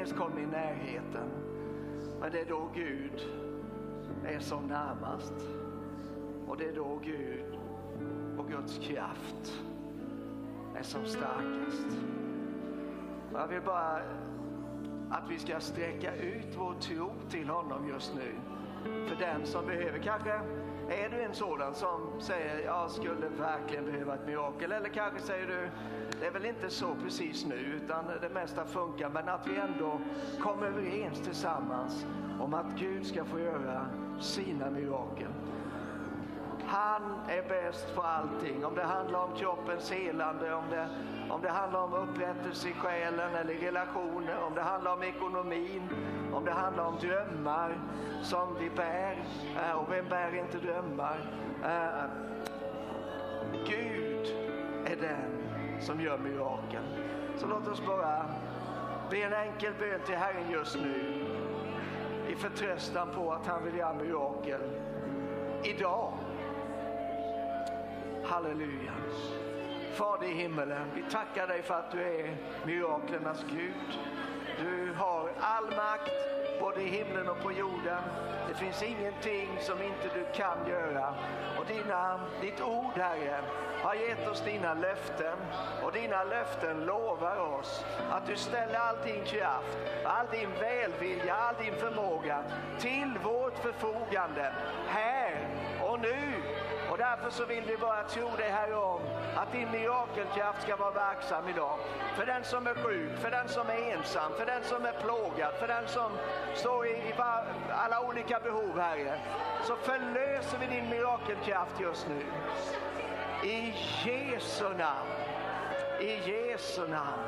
ens kom i närheten. Men det är då Gud är som närmast. Och det är då Gud och Guds kraft är som starkast. Jag vill bara att vi ska sträcka ut vår tro till honom just nu. För den som behöver. Kanske är du en sådan som säger jag skulle verkligen behöva ett mirakel. Eller kanske säger du det är väl inte så precis nu utan det mesta funkar. Men att vi ändå kommer överens tillsammans om att Gud ska få göra sina mirakel. Han är bäst på allting. Om det handlar om kroppens helande, om det, om det handlar om upprättelse i själen eller i relationer, om det handlar om ekonomin, om det handlar om drömmar som vi bär. Eh, och vem bär inte drömmar? Eh, Gud är den som gör mirakel. Så låt oss bara be en enkel bön till Herren just nu i förtröstan på att han vill göra mirakel idag. Halleluja. Fader i himmelen, vi tackar dig för att du är miraklernas Gud. Du har all makt både i himlen och på jorden. Det finns ingenting som inte du kan göra. Och dina, ditt ord, Herre, har gett oss dina löften. Och dina löften lovar oss att du ställer all din kraft, all din välvilja, all din förmåga till vårt förfogande här och nu därför så vill vi bara tro dig Herre om att din mirakelkraft ska vara verksam idag. För den som är sjuk, för den som är ensam, för den som är plågad, för den som står i, i alla olika behov Herre. Så förlöser vi din mirakelkraft just nu. I Jesu namn. I Jesu namn.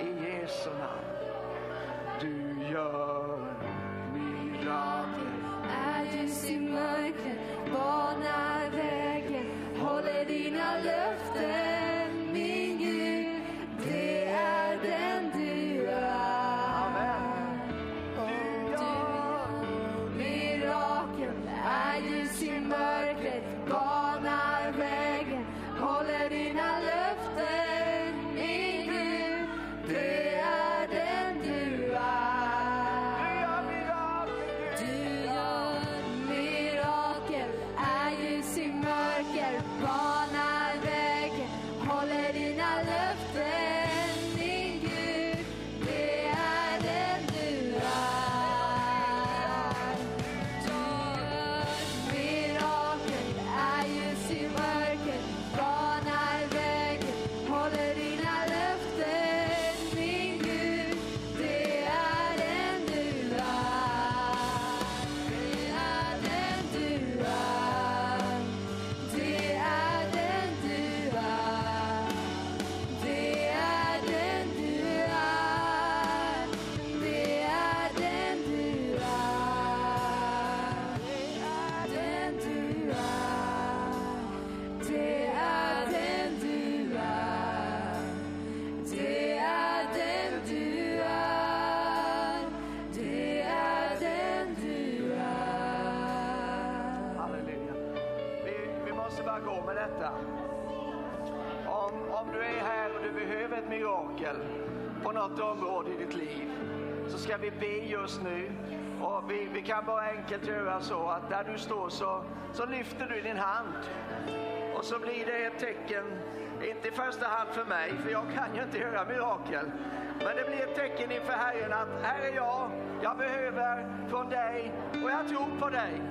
I Jesu namn. Du gör mirakel. Är ljus i mörkret, banar där du står så, så lyfter du din hand. Och så blir det ett tecken, inte i första hand för mig, för jag kan ju inte göra mirakel. Men det blir ett tecken inför Herren att här är jag, jag behöver från dig och jag tror på dig.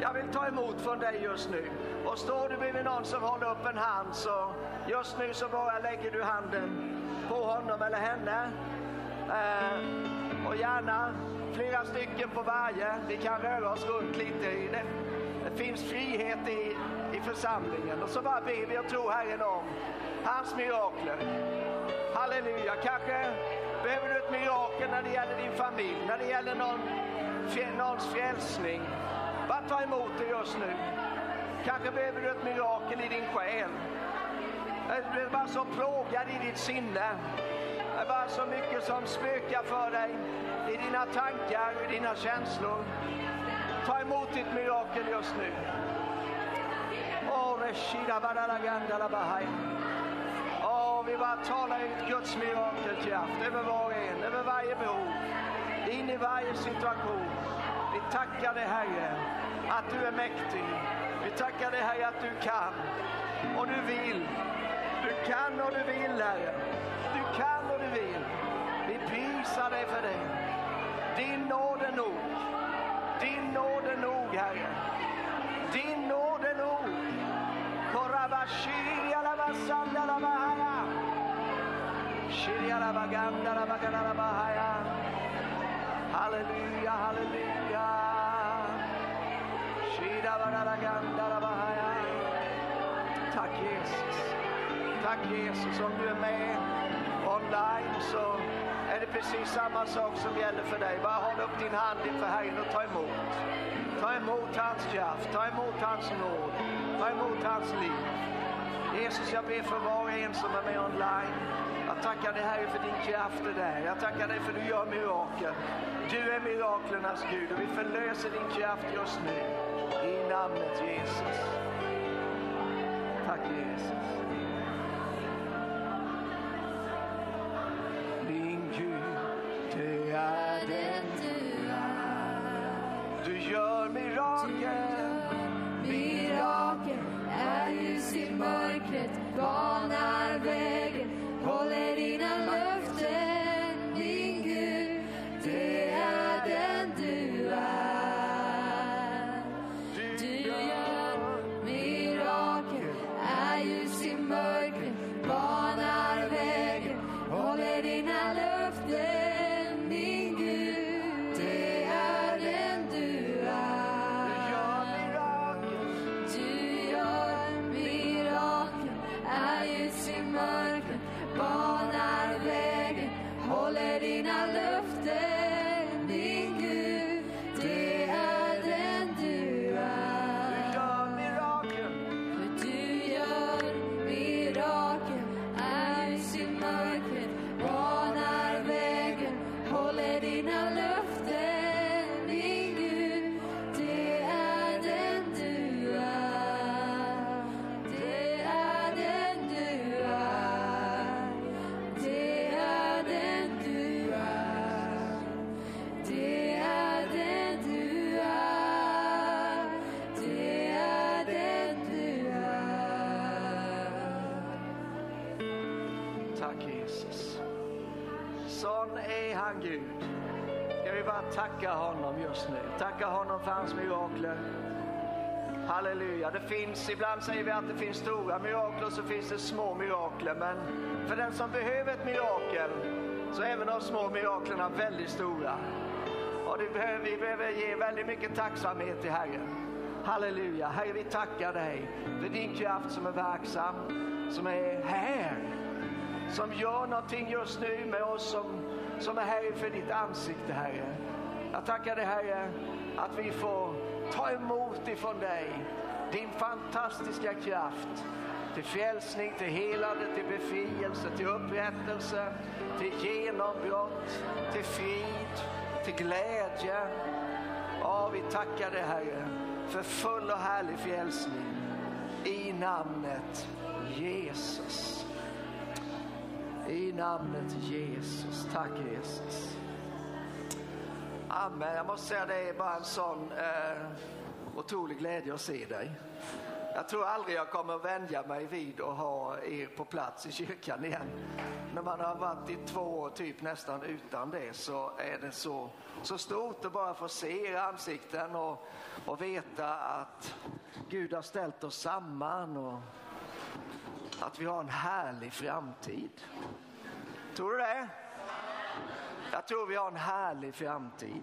Jag vill ta emot från dig just nu. Och står du bredvid någon som håller upp en hand så just nu så bara lägger du handen på honom eller henne. Eh, och gärna flera stycken på varje. Vi kan röra oss runt lite. i Det, det finns frihet i, i församlingen. Och så bara ber vi och tror Herren om hans mirakler. Halleluja. Kanske behöver du ett mirakel när det gäller din familj, när det gäller någon, någons frälsning. Bara ta emot det just nu. Kanske behöver du ett mirakel i din själ. Du är bara så plågad i ditt sinne. Det är bara så mycket som spökar för dig i dina tankar, i dina känslor. Ta emot ditt mirakel just nu. Åh, vi bara talar ut Guds mirakelkraft över var och en, över varje behov. In i varje situation. Vi tackar dig Herre att du är mäktig. Vi tackar dig Herre att du kan och du vill. Du kan och du vill Herre. Du kan vill. Vi prisar dig för det. Din nåd är nog. Din nåd är nog Herre. Din nåd är nog. Korabashiri alabasanda labahaya. Shiri alabaganda labaganda labahaya. Halleluja, halleluja. Shira baralaganda. Tack Jesus. Tack Jesus. Om du är med online så är det precis samma sak som gäller för dig. Bara håll upp din hand inför Herren och ta emot. Ta emot hans kraft, ta emot hans nåd, ta emot hans liv. Jesus, jag ber för var och en som är med online. Jag tackar dig Herre för din kraft är där. Jag tackar dig för du gör mirakel. Du är miraklernas Gud och vi förlöser din kraft just nu. I namnet Jesus. Tack Jesus. Mörkret, banar vägen, håller dina löften, tacka honom just nu. Tacka honom för hans mirakler. Halleluja. Det finns, ibland säger vi att det finns stora mirakler och så finns det små mirakler. Men för den som behöver ett mirakel så är även de små miraklerna väldigt stora. Och det behöver, vi behöver ge väldigt mycket tacksamhet till Herren. Halleluja. Herre, vi tackar dig för din kraft som är verksam, som är här som gör någonting just nu med oss som, som är här inför ditt ansikte, Herre. Jag tackar dig, Herre, att vi får ta emot ifrån dig din fantastiska kraft till frälsning, till helande, till befrielse, till upprättelse, till genombrott, till frid, till glädje. Ja, vi tackar dig, Herre, för full och härlig frälsning i namnet Jesus. I namnet Jesus. Tack Jesus. Amen. Jag måste säga det är bara en sån eh, otrolig glädje att se dig. Jag tror aldrig jag kommer att vänja mig vid att ha er på plats i kyrkan igen. När man har varit i två år typ nästan utan det så är det så, så stort att bara få se era ansikten och, och veta att Gud har ställt oss samman och att vi har en härlig framtid. Tror du det? Jag tror vi har en härlig framtid.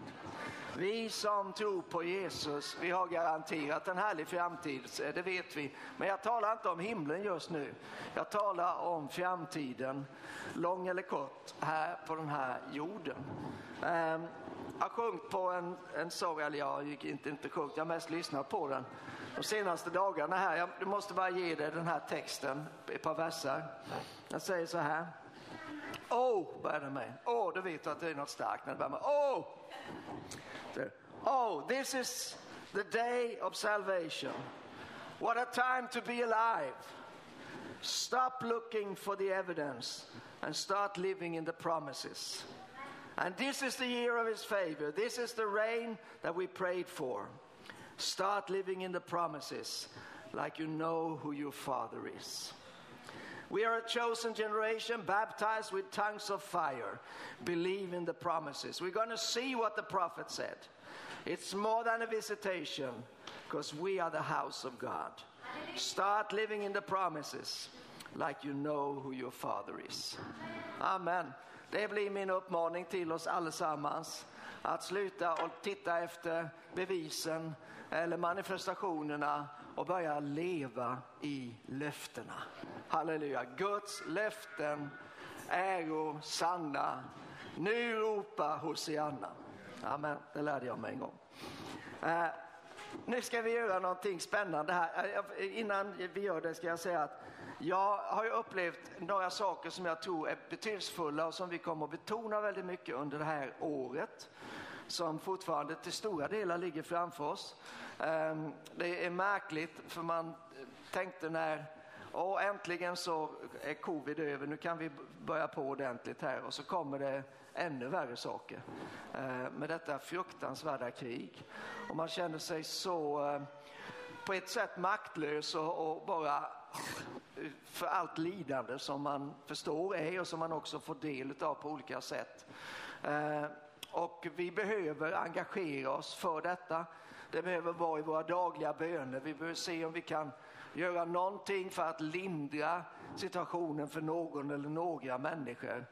Vi som tror på Jesus, vi har garanterat en härlig framtid, det vet vi. Men jag talar inte om himlen just nu. Jag talar om framtiden, lång eller kort, här på den här jorden. Ehm, jag har sjungit på en, en sång, eller jag gick inte, inte sjungit, jag har mest lyssnat på den de senaste dagarna här. Jag du måste bara ge dig den här texten, ett par verser. Jag säger så här. Oh, börjar det med. Oh, då vet du att det är något starkt när det börjar med. Oh. oh, this is the day of salvation. What a time to be alive. Stop looking for the evidence and start living in the promises. And this is the year of his favor. This is the rain that we prayed for. Start living in the promises like you know who your father is. We are a chosen generation, baptized with tongues of fire. Believe in the promises. We're going to see what the prophet said. It's more than a visitation because we are the house of God. Start living in the promises like you know who your father is. Amen. Det blir min uppmaning till oss allesammans att sluta och titta efter bevisen eller manifestationerna och börja leva i löftena. Halleluja. Guds löften är sanna. Nu ropar Hosianna. Amen, det lärde jag mig en gång. Eh, nu ska vi göra någonting spännande här. Eh, innan vi gör det ska jag säga att jag har ju upplevt några saker som jag tror är betydelsefulla och som vi kommer att betona väldigt mycket under det här året som fortfarande till stora delar ligger framför oss. Ehm, det är märkligt för man tänkte när och äntligen så är covid över, nu kan vi börja på ordentligt här och så kommer det ännu värre saker eh, med detta fruktansvärda krig. Och man känner sig så eh, på ett sätt maktlös och, bara för allt lidande som man förstår är och som man också får del av på olika sätt. Eh, och vi behöver engagera oss för detta. Det behöver vara i våra dagliga böner. Vi behöver se om vi kan göra någonting för att lindra situationen för någon eller några människor.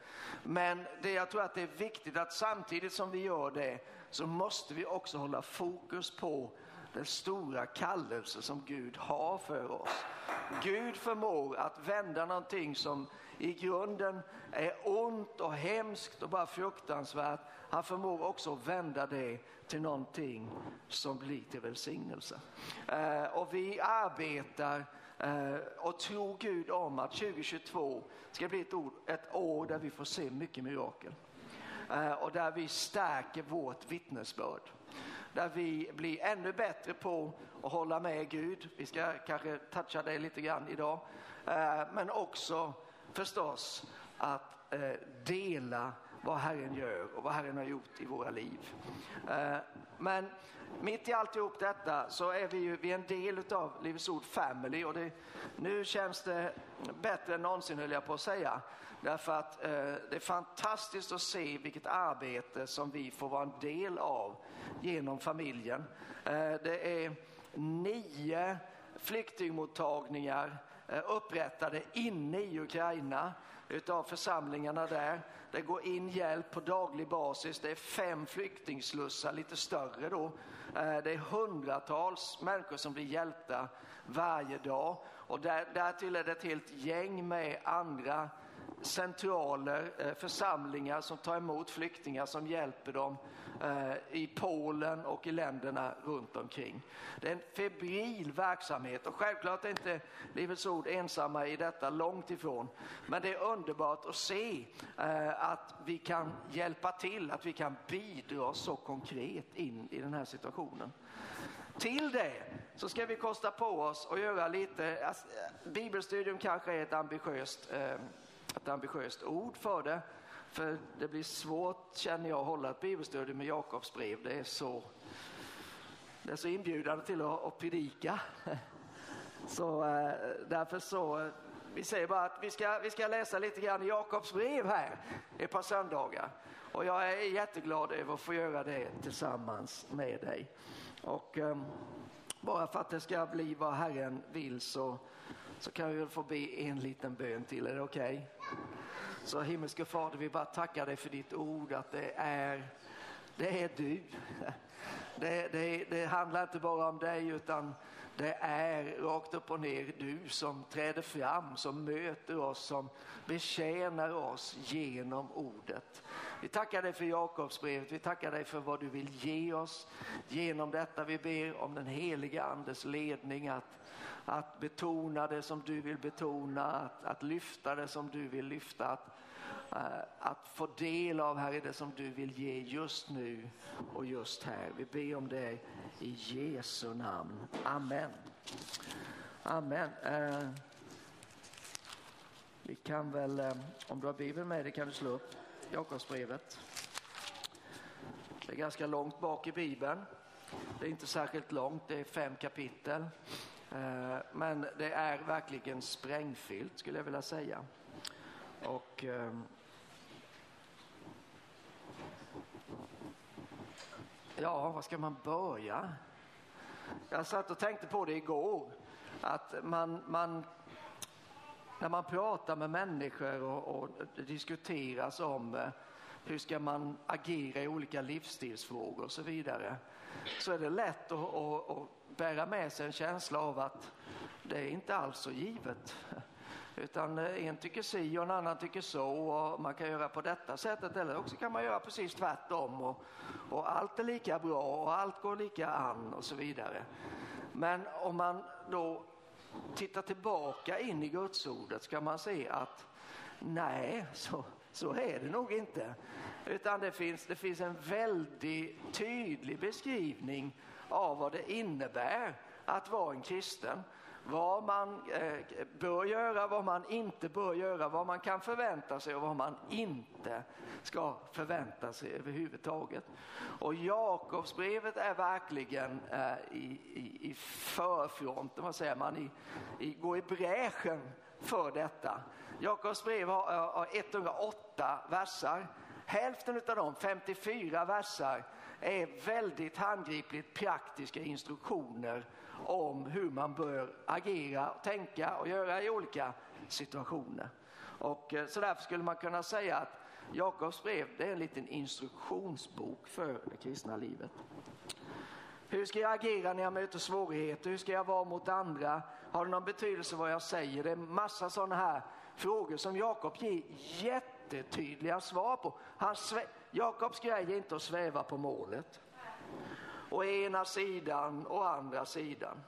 Men det jag tror att det är viktigt att samtidigt som vi gör det så måste vi också hålla fokus på den stora kallelse som Gud har för oss. Gud förmår att vända någonting som i grunden är ont och hemskt och bara fruktansvärt. Han förmår också vända det till någonting som blir till välsignelse. Eh, och vi arbetar eh, och tror Gud om att 2022 ska bli ett, ord, ett år där vi får se mycket mirakel. Eh, och där vi stärker vårt vittnesbörd där vi blir ännu bättre på att hålla med Gud. Vi ska kanske toucha det lite grann idag. Eh, men också förstås att eh, dela vad Herren gör och vad Herren har gjort i våra liv. Eh, men mitt i alltihop detta så är vi ju vi är en del av Livets Ord Family och det, nu känns det bättre än någonsin höll jag på att säga. Därför att eh, det är fantastiskt att se vilket arbete som vi får vara en del av genom familjen. Eh, det är nio flyktingmottagningar eh, upprättade inne i Ukraina utav församlingarna där. Det går in hjälp på daglig basis. Det är fem flyktingslussar, lite större då. Eh, det är hundratals människor som blir hjälpta varje dag. Och där, därtill är det ett helt gäng med andra centraler, eh, församlingar som tar emot flyktingar som hjälper dem eh, i Polen och i länderna runt omkring. Det är en febril verksamhet och självklart är inte Livets Ord ensamma i detta, långt ifrån. Men det är underbart att se eh, att vi kan hjälpa till, att vi kan bidra så konkret in i den här situationen. Till det så ska vi kosta på oss och göra lite, alltså, bibelstudium kanske är ett ambitiöst ett ambitiöst ord för det. För det blir svårt känner jag att hålla ett bibelstudium med Jakobs brev. Det är så, det är så inbjudande till att, att predika. Så eh, därför så, eh, vi säger bara att vi ska, vi ska läsa lite grann i Jakobs brev här ett par söndagar. Och jag är jätteglad över att få göra det tillsammans med dig. Och um, bara för att det ska bli vad Herren vill så så kan vi väl få be en liten bön till. Är det okej? Okay? Så himmelske Fader, vi bara tackar dig för ditt ord, att det är, det är du. Det, det, det handlar inte bara om dig utan det är rakt upp och ner du som träder fram, som möter oss, som betjänar oss genom ordet. Vi tackar dig för Jakobsbrevet, vi tackar dig för vad du vill ge oss genom detta. Vi ber om den heliga andes ledning att att betona det som du vill betona, att, att lyfta det som du vill lyfta, att, eh, att få del av Herre det som du vill ge just nu och just här. Vi ber om det i Jesu namn. Amen. Amen. Eh, vi kan väl, eh, om du har Bibeln med dig kan du slå upp Jakobsbrevet. Det är ganska långt bak i Bibeln. Det är inte särskilt långt, det är fem kapitel. Eh, men det är verkligen sprängfyllt skulle jag vilja säga. Och ehm, Ja, var ska man börja? Jag satt och tänkte på det igår. Att man, man när man pratar med människor och, och det diskuteras om eh, hur ska man agera i olika livsstilsfrågor och så vidare så är det lätt att, att, att bära med sig en känsla av att det är inte alls så givet. Utan eh, en tycker si och en annan tycker så och man kan göra på detta sättet eller också kan man göra precis tvärtom och, och allt är lika bra och allt går lika an och så vidare. Men om man då tittar tillbaka in i Gudsordet ska man se att nej, så, så är det nog inte. Utan det finns, det finns en väldigt tydlig beskrivning av vad det innebär att vara en kristen vad man eh, bör göra, vad man inte bör göra, vad man kan förvänta sig och vad man inte ska förvänta sig överhuvudtaget. Och Jakobsbrevet är verkligen eh, i, i, i förfronten, vad säger man, i, i, går i bräschen för detta. Jakobsbrev har, har 108 versar. Hälften av dem, 54 versar, är väldigt handgripligt praktiska instruktioner om hur man bör agera, tänka och göra i olika situationer. Och eh, så därför skulle man kunna säga att Jakobs brev det är en liten instruktionsbok för det kristna livet. Hur ska jag agera när jag möter svårigheter? Hur ska jag vara mot andra? Har det någon betydelse vad jag säger? Det är massa sådana här frågor som Jakob ger jättetydliga svar på. Jakobs grej är inte att sväva på målet å ena sidan och andra sidan.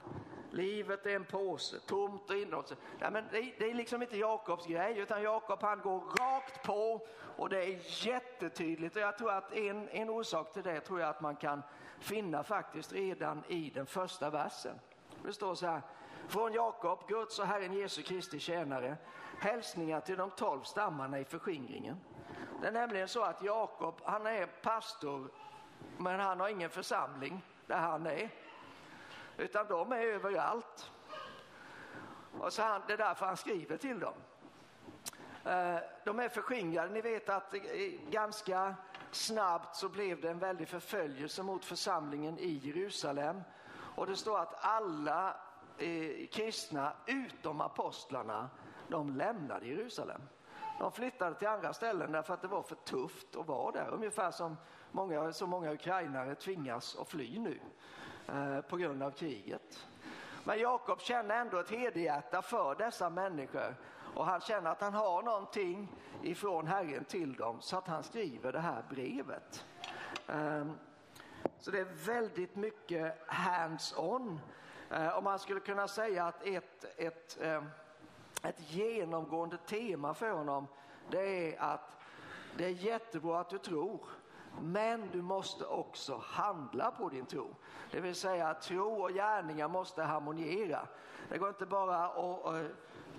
Livet är en påse, tomt och inåt. Ja, men det, det, är liksom inte Jakobs grej, utan Jakob han går rakt på och det är jättetydligt. Och jag tror att en, en orsak till det tror jag att man kan finna faktiskt redan i den första versen. Det står så här, från Jakob, Guds och Herren Jesu Kristi tjänare, hälsningar till de tolv stammarna i förskingringen. Det är nämligen så att Jakob, han är pastor men han har ingen församling där han är. Utan de är överallt. Och så han, det är därför han skriver till dem. Eh, de är förskingrade. Ni vet att ganska snabbt så blev det en väldig förföljelse mot församlingen i Jerusalem. Och det står att alla eh, kristna utom apostlarna, de lämnade Jerusalem. De flyttade till andra ställen därför att det var för tufft att vara där. Ungefär som många, så många ukrainare tvingas att fly nu eh, på grund av kriget. Men Jakob känner ändå ett hederhjärta för dessa människor och han känner att han har någonting ifrån Herren till dem så att han skriver det här brevet. Eh, så det är väldigt mycket hands-on. Eh, om man skulle kunna säga att ett, ett, ehm, ett genomgående tema för honom det är att det är jättebra att du tror men du måste också handla på din tro. Det vill säga att tro och gärningar måste harmoniera. Det går inte bara att uh,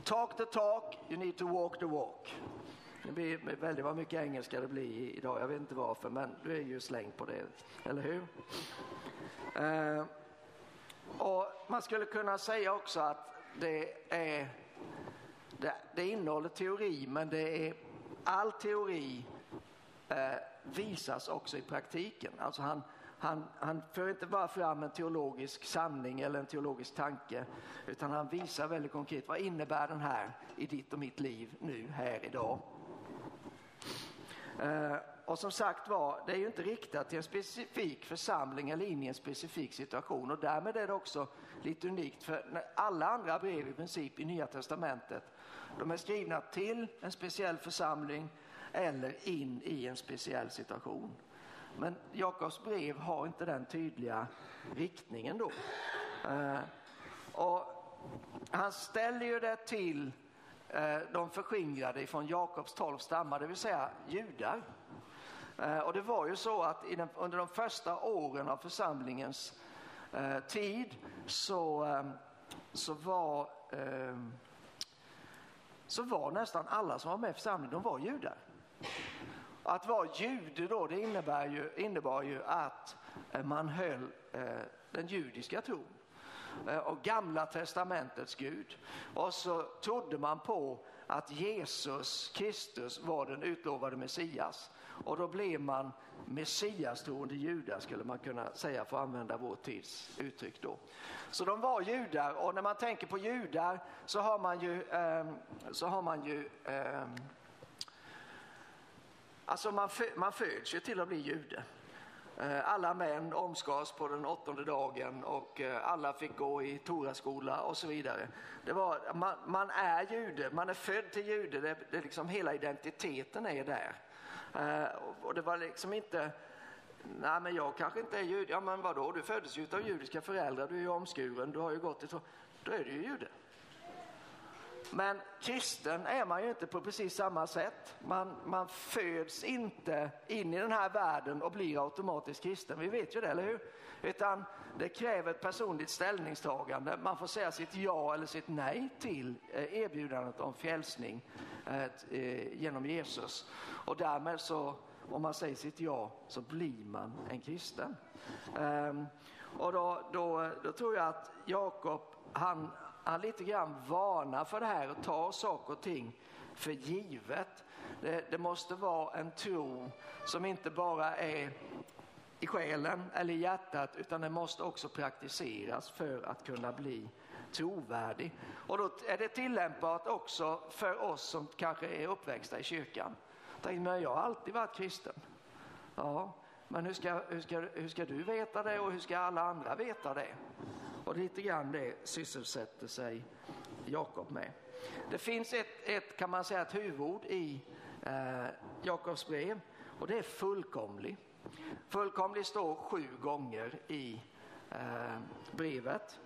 talk the talk, you need to walk the walk. Det blir väldigt vad mycket engelska det blir idag. Jag vet inte varför, men du är ju slängd på det, eller hur? Uh, och Man skulle kunna säga också att det är det, det innehåller teori, men det är all teori eh, visas också i praktiken. Alltså han, han, han för inte bara fram en teologisk sanning eller en teologisk tanke utan han visar väldigt konkret vad innebär den här i ditt och mitt liv nu, här, idag. Eh, och som sagt var, det är ju inte riktat till en specifik församling eller in i en specifik situation och därmed är det också lite unikt för alla andra brev i princip i Nya Testamentet de är skrivna till en speciell församling eller in i en speciell situation. Men Jakobs brev har inte den tydliga riktningen då. Eh, och han ställer ju det till eh, de förskingrade från Jakobs tolv stammar, det vill säga judar. Eh, och det var ju så att den, under de första åren av församlingens eh, tid så, eh, så var eh, så var nästan alla som var med i församlingen, de var judar. Att vara jude då, det innebär ju, innebar ju att eh, man höll eh, den judiska tron eh, och gamla testamentets Gud. Och så trodde man på att Jesus Kristus var den utlovade Messias. Och då blev man messiastroende judar skulle man kunna säga för att använda vår tids uttryck då. Så de var judar och när man tänker på judar så har man ju, eh, så har man ju eh, Alltså man, man föds ju till att bli jude. Eh, alla män omskars på den åttonde dagen och eh, alla fick gå i Toraskola och så vidare. Det var, man, man är jude, man är född till jude, det, det liksom hela identiteten är där. Eh, och det var liksom inte, nej men jag kanske inte är jude, ja men vadå, du föddes ju av judiska föräldrar, du är ju omskuren, du har ju gått i då är du ju jude. Men kristen är man ju inte på precis samma sätt. Man, man föds inte in i den här världen och blir automatiskt kristen. Vi vet ju det, eller hur? Utan det kräver ett personligt ställningstagande. Man får säga sitt ja eller sitt nej till eh, erbjudandet om frälsning eh, eh, genom Jesus. Och därmed så, om man säger sitt ja, så blir man en kristen. Ehm, och då, då, då tror jag att Jakob, han, han lite grann varnar för det här och tar saker och ting för givet. Det, det, måste vara en tro som inte bara är i själen eller i hjärtat utan den måste också praktiseras för att kunna bli trovärdig. Och då är det tillämpbart också för oss som kanske är uppväxta i kyrkan. Tänk, men jag har alltid varit kristen. Ja, men hur ska, hur, ska, hur ska du veta det och hur ska alla andra veta det? Och lite grann det sysselsätter sig Jakob med. Det finns ett, ett, kan man säga, ett huvudord i eh, Jakobs brev och det är fullkomlig. Fullkomlig står sju gånger i eh, brevet.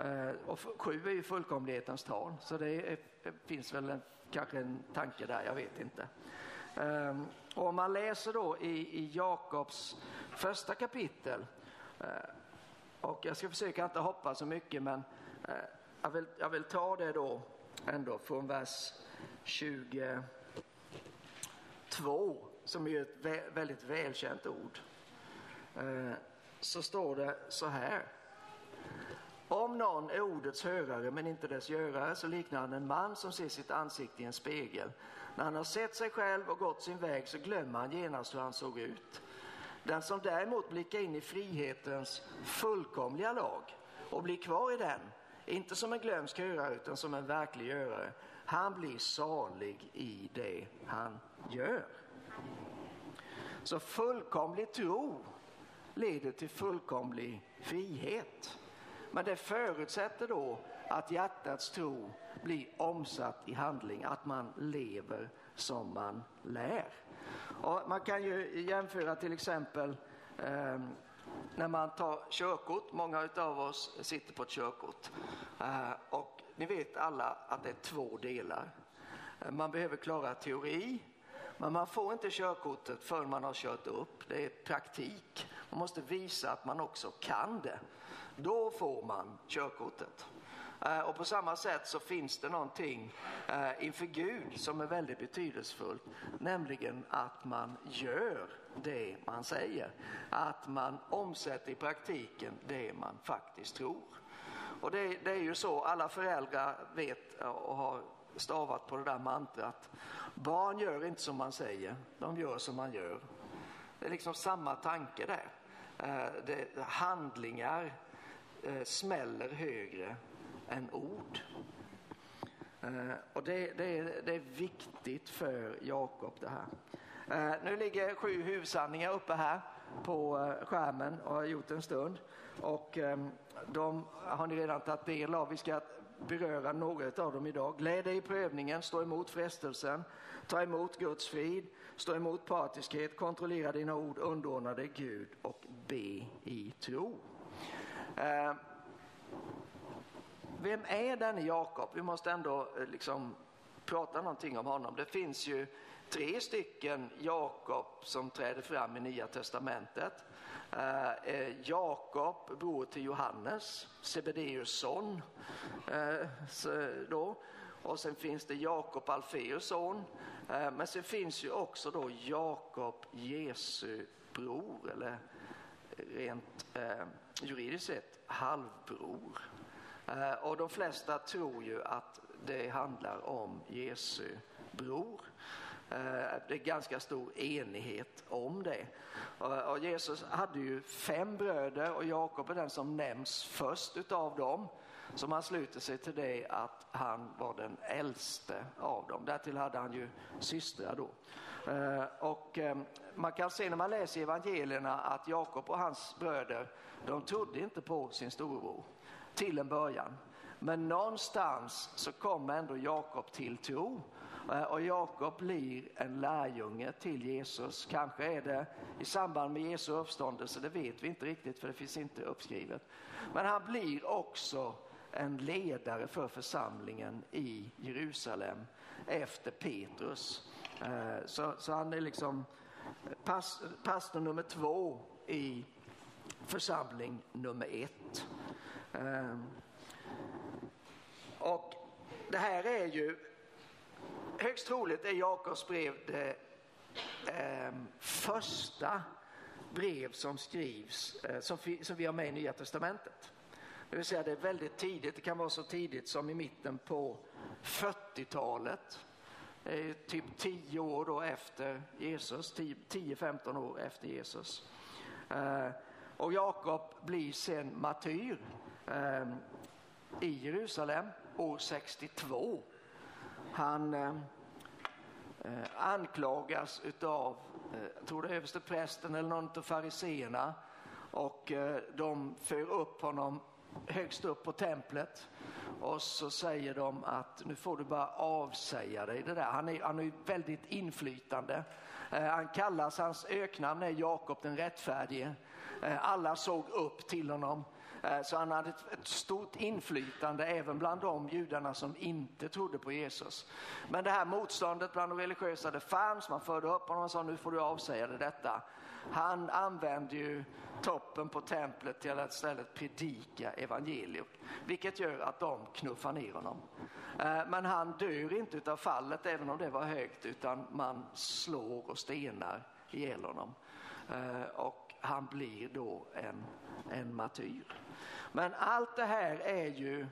Eh, och sju är ju fullkomlighetens tal, så det, är, eh, finns väl en, kanske en tanke där, jag vet inte. Eh, och om man läser då i, i Jakobs första kapitel eh, och jag ska försöka inte hoppa så mycket men eh, jag, vill, jag vill ta det då ändå från vers 22 som är ett vä väldigt välkänt ord. Eh, så står det så här. Om någon är ordets hörare men inte dess görare så liknar han en man som ser sitt ansikte i en spegel. När han har sett sig själv och gått sin väg så glömmer han genast hur han såg ut. Den som däremot blickar in i frihetens fullkomliga lag och blir kvar i den, inte som en glömsk hörare utan som en verklig görare, han blir salig i det han gör. Så fullkomlig tro leder till fullkomlig frihet. Men det förutsätter då att hjärtats tro blir omsatt i handling, att man lever som man lär. Och man kan ju jämföra till exempel eh, när man tar körkort. Många av oss sitter på ett körkort. Eh, och ni vet alla att det är två delar. Eh, man behöver klara teori, men man får inte körkortet förrän man har kört upp. Det är praktik. Man måste visa att man också kan det. Då får man körkortet. Eh, och på samma sätt så finns det någonting eh, inför Gud som är väldigt betydelsefullt, nämligen att man gör det man säger. Att man omsätter i praktiken det man faktiskt tror. Och det, det är ju så, alla föräldrar vet och har stavat på det där mantrat. Barn gör inte som man säger, de gör som man gör. Det är liksom samma tanke där. Eh, det, handlingar smäller högre än ord. Eh, och det, det, är, det är viktigt för Jakob det här. Eh, nu ligger sju huvudsanningar uppe här på eh, skärmen och har gjort en stund. Och ehm, de har ni redan tagit del av. Vi ska beröra några av dem idag. Gläd dig i prövningen, stå emot frestelsen, ta emot Guds frid, stå emot partiskhet, kontrollera dina ord, underordna dig Gud och be i tro. Vem är denne Jakob? Vi måste ändå eh, liksom prata någonting om honom. Det finns ju tre stycken Jakob som träder fram i Nya Testamentet. Eh, eh Jakob, bror till Johannes, Sebedeus son. Eh, då. och sen finns det Jakob Alfeus son. Eh, men sen finns ju också då Jakob Jesu bror eller rent eh, juridiskt sett halvbror. Eh, och de flesta tror ju att det handlar om Jesu bror. Eh, det är ganska stor enighet om det. Eh, och Jesus hade ju fem bröder och Jakob är den som nämns först utav dem. Så man sluter sig till det att han var den äldste av dem. Därtill hade han ju systrar då. Och man kan se när man läser evangelierna att Jakob och hans bröder, de trodde inte på sin storebror till en början. Men någonstans så kommer ändå Jakob till tro eh, och Jakob blir en lärjunge till Jesus. Kanske är det i samband med Jesu uppståndelse, det vet vi inte riktigt för det finns inte uppskrivet. Men han blir också en ledare för församlingen i Jerusalem efter Petrus. Eh, så, så han är liksom pastor nummer två i församling nummer ett. Ehm, och det här är ju, högst troligt är Jakobs brev det eh, första brev som skrivs, eh, som, som vi har med i Nya Testamentet. Det vill säga det är väldigt tidigt, det kan vara så tidigt som i mitten på 40-talet. Eh, typ 10 år då efter Jesus, 10-15 år efter Jesus. Eh, och Jakob blir sen martyr eh, i Jerusalem år 62. Han ehm, eh, anklagas utav, eh, jag tror det är översteprästen eller någon av fariseerna och eh, de för upp honom högst upp på templet och så säger de att nu får du bara avsäga dig det där. Han är, han är väldigt inflytande. Eh, han kallas, hans öknamn är Jakob den rättfärdige. Eh, alla såg upp till honom. Eh, så han hade ett, stort inflytande även bland de judarna som inte trodde på Jesus. Men det här motståndet bland de religiösa det fanns, man förde upp honom och sa nu får du avsäga dig detta. Han använde ju toppen på templet till att istället predika evangelium, vilket gör att de knuffar ner honom. Eh, men han dör inte av fallet, även om det var högt, utan man slår och stenar ihjäl honom. Eh, och han blir då en, en martyr. Men allt det här är ju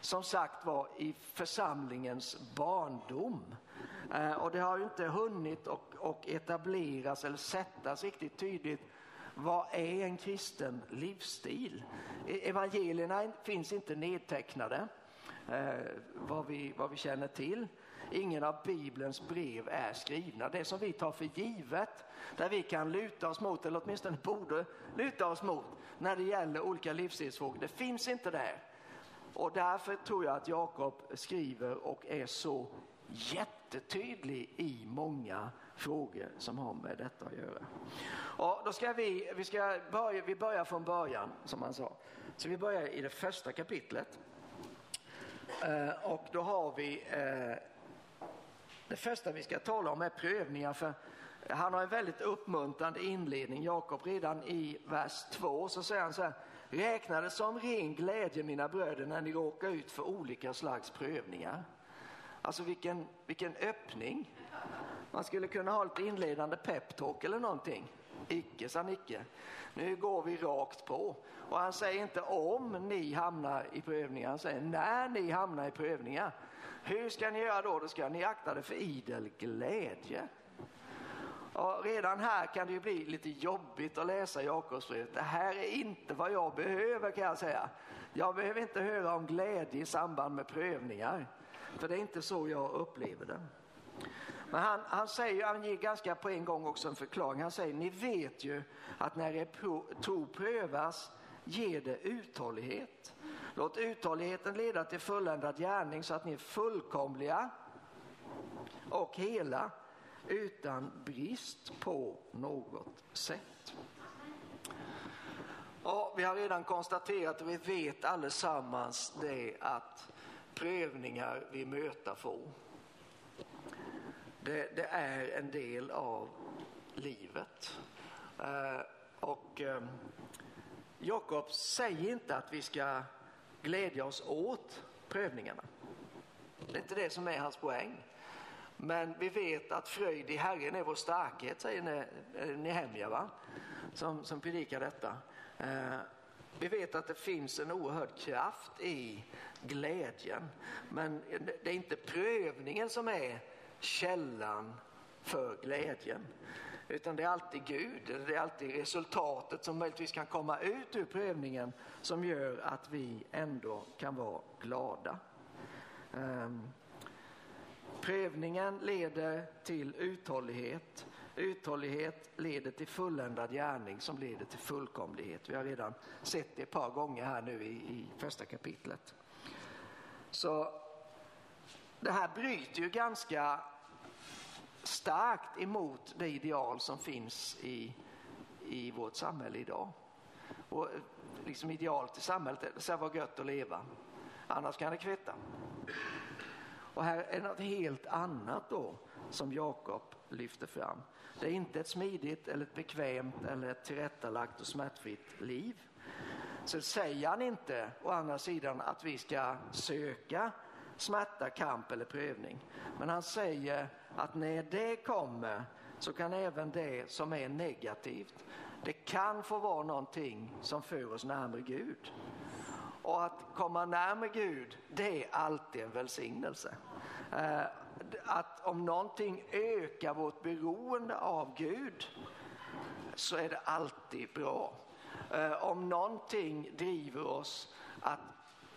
som sagt var i församlingens barndom. Eh, och det har ju inte hunnit och, och etableras eller sättas riktigt tydligt vad är en kristen livsstil? E, evangelierna finns inte nedtecknade eh, vad, vi, vad vi känner till. Ingen av Bibelns brev är skrivna. Det som vi tar för givet, där vi kan luta oss mot, eller åtminstone borde luta oss mot, när det gäller olika livsstilsfrågor, det finns inte där. Och därför tror jag att Jakob skriver och är så jättetydlig i många frågor som har med detta att göra. Och då ska vi, vi, ska börja, vi börjar från början som han sa. Så vi börjar i det första kapitlet. Eh, och då har vi eh, det första vi ska tala om är prövningar. För han har en väldigt uppmuntrande inledning. Jakob redan i vers 2 så säger han så här. Räkna det som ren glädje mina bröder när ni råkar ut för olika slags prövningar. Alltså vilken, vilken öppning. Man skulle kunna ha lite inledande peptalk eller någonting. Icke sa Nicke. Nu går vi rakt på. Och han säger inte om ni hamnar i prövningar, han säger när ni hamnar i prövningar. Hur ska ni göra då? Då ska ni akta det för idel glädje. Och redan här kan det ju bli lite jobbigt att läsa Jakobsbrevet. Det här är inte vad jag behöver kan jag säga. Jag behöver inte höra om glädje i samband med prövningar. För det är inte så jag upplever det. Men han, han, säger, han ger ganska på en gång också en förklaring. Han säger, ni vet ju att när er tro prövas ger det uthållighet. Låt uthålligheten leda till fulländad gärning så att ni är fullkomliga och hela utan brist på något sätt. Och vi har redan konstaterat och vi vet allesammans det att prövningar vi möta får det, det är en del av livet. Eh, och eh, Jakob säger inte att vi ska glädja oss åt prövningarna. Det är inte det som är hans poäng. Men vi vet att fröjd i Herren är vår starkhet, säger eh, Nehemja, va? Som, som predikar detta. Eh, vi vet att det finns en oerhörd kraft i glädjen. Men det är inte prövningen som är källan för glädjen. Utan det är alltid Gud, det är alltid resultatet som möjligtvis kan komma ut ur prövningen som gör att vi ändå kan vara glada. Um, prövningen leder till uthållighet. Uthållighet leder till fulländad gärning som leder till fullkomlighet. Vi har redan sett det ett par gånger här nu i, i första kapitlet. Så det här bryter ju ganska starkt emot det ideal som finns i, i vårt samhälle idag. Och eh, liksom idealet i samhället är att vara gött att leva, annars kan det kvitta. Och här är något helt annat då som Jakob lyfter fram. Det är inte ett smidigt eller ett bekvämt eller ett tillrättalagt och smärtfritt liv. Så säger han inte å andra sidan att vi ska söka smärta, kamp eller prövning. Men han säger att när det kommer så kan även det som är negativt, det kan få vara någonting som för oss närmare Gud. Och att komma närmare Gud, det är alltid en välsignelse. Eh, att om någonting ökar vårt beroende av Gud så är det alltid bra. Eh, om någonting driver oss att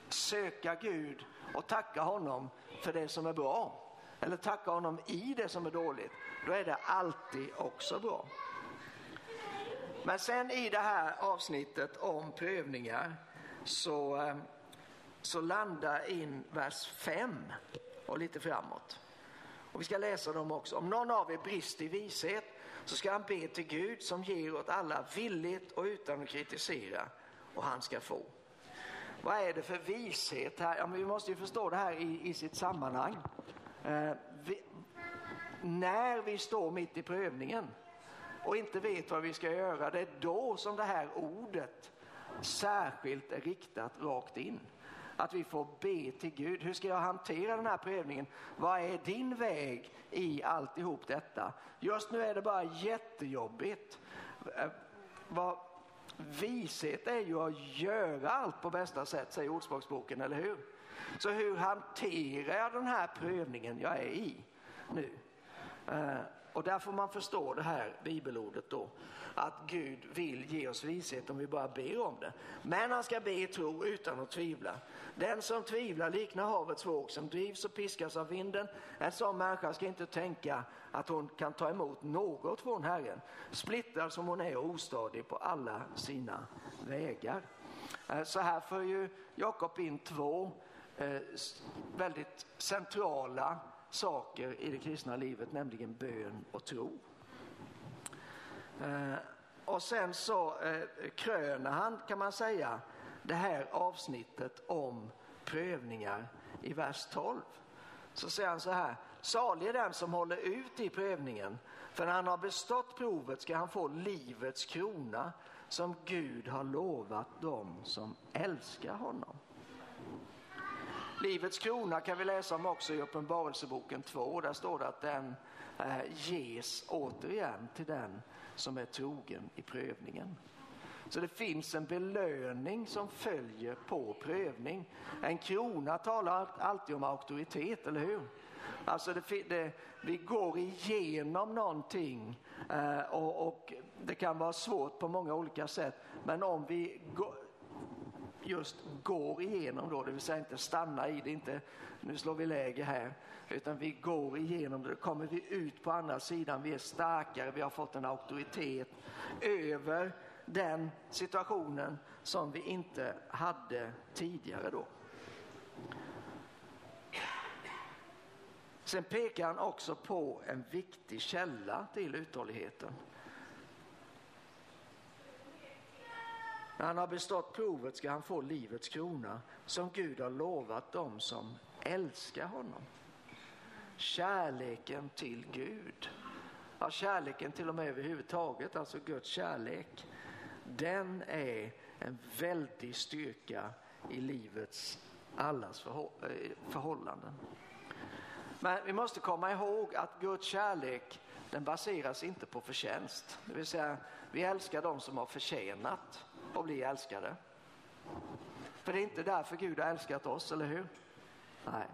söka Gud och tacka honom för det som är bra eller tacka honom i det som är dåligt, då är det alltid också bra. Men sen i det här avsnittet om prövningar så, eh, så landar in vers 5 och lite framåt. Och vi ska läsa dem också. Om någon av er brister i vishet så ska han be till Gud som ger åt alla villigt och utan att kritisera och han ska få. Vad är det för vishet här? Ja, men vi måste ju förstå det här i, i sitt sammanhang. Eh, vi, när vi står mitt i prövningen och inte vet vad vi ska göra, det är då som det här ordet särskilt är riktat rakt in. Att vi får be till Gud. Hur ska jag hantera den här prövningen? Vad är din väg i alltihop detta? Just nu är det bara jättejobbigt. Eh, vad, vishet är ju att göra allt på bästa sätt, säger Ordspråksboken, eller hur? Så hur hanterar jag den här prövningen jag är i nu? Eh, och där får man förstå det här bibelordet då, att Gud vill ge oss vishet om vi bara ber om det. Men han ska be i tro utan att tvivla. Den som tvivlar liknar havets våg som drivs och piskas av vinden. En sån människa ska inte tänka att hon kan ta emot något från Herren. Splittrad som hon är och ostadig på alla sina vägar. Eh, så här för ju Jakob in två eh, väldigt centrala saker i det kristna livet, nämligen bön och tro. Eh, och sen så eh, kröner han, kan man säga, det här avsnittet om prövningar i vers 12. Så säger han så här, salig är den som håller ut i prövningen, för när han har bestått provet ska han få livets krona som Gud har lovat dem som älskar honom. Livets krona kan vi läsa om också i Uppenbarelseboken 2. Där står det att den eh, ges återigen till den som är trogen i prövningen. Så det finns en belöning som följer på prövning. En krona talar alltid om auktoritet, eller hur? Alltså det, det, vi går igenom någonting eh, och, och, det kan vara svårt på många olika sätt. Men om vi går, just går igenom då, det vill säga inte stannar i det, inte nu slår vi läge här, utan vi går igenom det, då kommer vi ut på andra sidan, vi är starkare, vi har fått en auktoritet över den situationen som vi inte hade tidigare då. Sen pekar han också på en viktig källa till uthålligheten. När han har bestått provet ska han få livets krona som Gud har lovat dem som älskar honom. Kärleken till Gud. Ja, kärleken till och med överhuvudtaget, alltså Guds kärlek den är en väldig styrka i livets allas eh, förhållanden. Men vi måste komma ihåg att Guds kärlek den baseras inte på förtjänst. Det vill säga, vi älskar de som har förtjänat och bli älskade. För det är inte därför Gud har älskat oss, eller hur? Nej.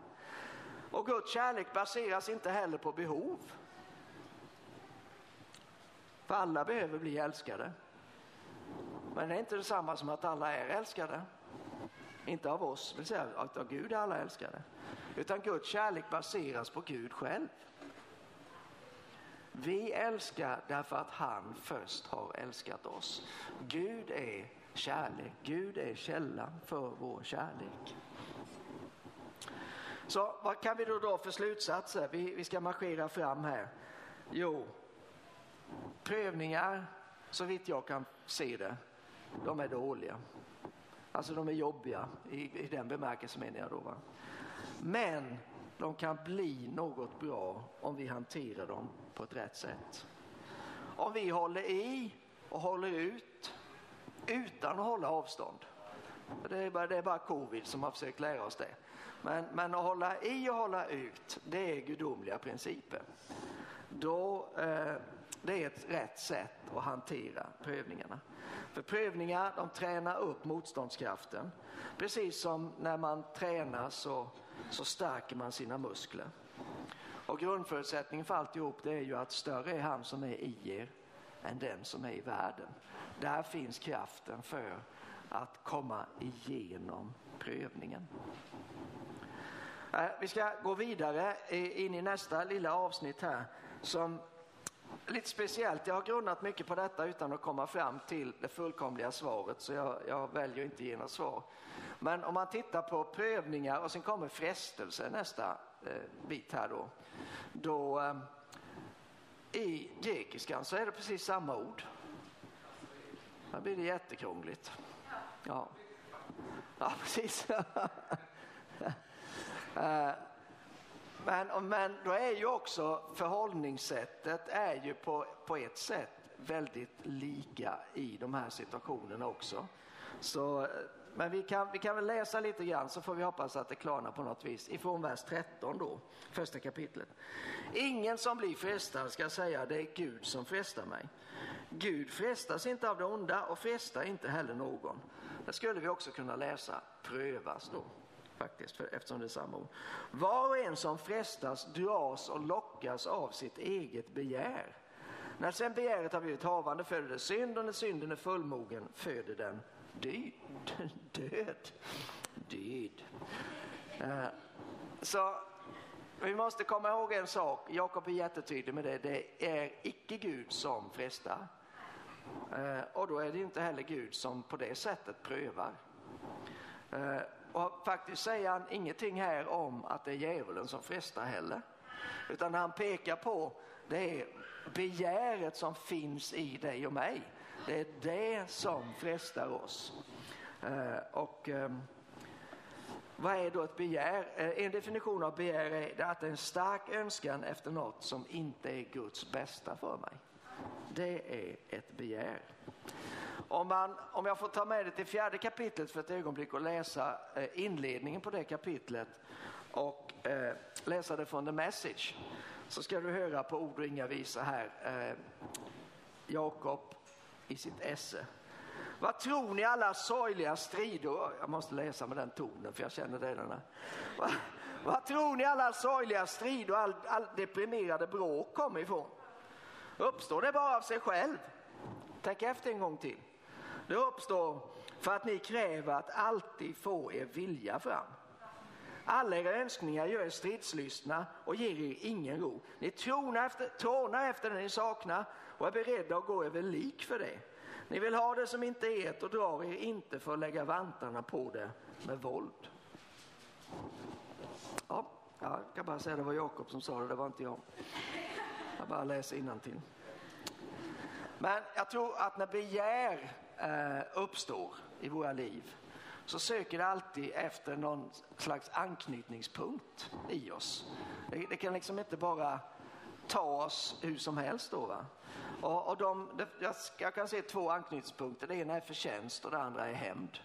Och Guds kärlek baseras inte heller på behov. För alla behöver bli älskade. Men det är inte detsamma som att alla är älskade. Inte av oss, vill säga att av Gud är alla älskade. Utan Guds kärlek baseras på Gud själv. Vi älskar därför att han först har älskat oss. Gud är kärlek. Gud är källan för vår kärlek. Så vad kan vi då dra för slutsatser? Vi, vi ska marschera fram här. Jo, prövningar, så vitt jag kan se det, de är dåliga. Alltså de är jobbiga i, i den bemärkelsen menar jag då. Va? Men de kan bli något bra om vi hanterar dem på ett rätt sätt. Om vi håller i och håller ut utan att hålla avstånd. Det är bara, det är bara covid som har försökt lära oss det. Men, men att hålla i och hålla ut, det är gudomliga principer. Då, eh, det är ett rätt sätt att hantera prövningarna. För prövningar de tränar upp motståndskraften. Precis som när man tränar så, så stärker man sina muskler. Och grundförutsättningen för alltihop det är ju att större är han som är i er än den som är i världen. Där finns kraften för att komma igenom prövningen. Eh, vi ska gå vidare in i nästa lilla avsnitt här som lite speciellt. Jag har grunnat mycket på detta utan att komma fram till det fullkomliga svaret så jag, jag väljer inte ge något svar. Men om man tittar på prövningar och sen kommer frestelse nästa eh, bit här då. Då eh, i grekiskan så är det precis samma ord. Här blir det jättekrångligt. Ja, ja precis. Eh, men, men då är ju också förhållningssättet är ju på, på ett sätt väldigt lika i de här situationerna också. Så, eh, men vi kan, vi kan väl läsa lite grann så får vi hoppas att det klarnar på något vis ifrån vers 13 då, första kapitlet. Ingen som blir frestad ska säga det är Gud som frestar mig. Gud frestas inte av det onda och frestar inte heller någon. Det skulle vi också kunna läsa prövas då faktiskt, för, eftersom det är samma ord. Var och en som frestas dras och lockas av sitt eget begär. När sen begäret har blivit havande föder det synd och när synden är fullmogen föder den död. Död. Död. Uh, så vi måste komma ihåg en sak, Jakob är jättetydlig med det, det är icke Gud som frestar. Uh, och då är det inte heller Gud som på det sättet prövar. Uh, och faktiskt säger han ingenting här om att det är djävulen som frestar heller. Utan han pekar på det begäret som finns i dig och mig. Det är det som frestar oss. Eh, och ehm, vad är då ett begär? Eh, en definition av begär är att det är en stark önskan efter något som inte är Guds bästa för mig. Det är ett begär. Om, man, om jag får ta med det till fjärde kapitlet för ett ögonblick och läsa eh, inledningen på det kapitlet och läsa det från The Message så ska du höra på ord och inga visa här. Jakob i sitt esse. Vad tror ni alla sorgliga strider, jag måste läsa med den tonen för jag känner det. redan. Vad, vad tror ni alla sorgliga strider och all, all deprimerade bråk kommer ifrån? Uppstår det bara av sig själv? Tänk efter en gång till. Det uppstår för att ni kräver att alltid få er vilja fram. Alla era önskningar gör er stridslystna och ger er ingen ro. Ni trånar efter, trånar efter det ni saknar och är beredda att gå över lik för det. Ni vill ha det som inte är ert och drar er inte för att lägga vantarna på det med våld. Ja, jag kan bara säga att det var Jakob som sa det, det var inte jag. Jag bara läser till. Men jag tror att när begär eh, uppstår i våra liv så söker det alltid efter någon slags anknytningspunkt i oss. Det, det kan liksom inte bara ta oss hur som helst. Då, va? Och, och de, jag, jag, kan se två anknytningspunkter. Det ena är förtjänst och det andra är hämnd.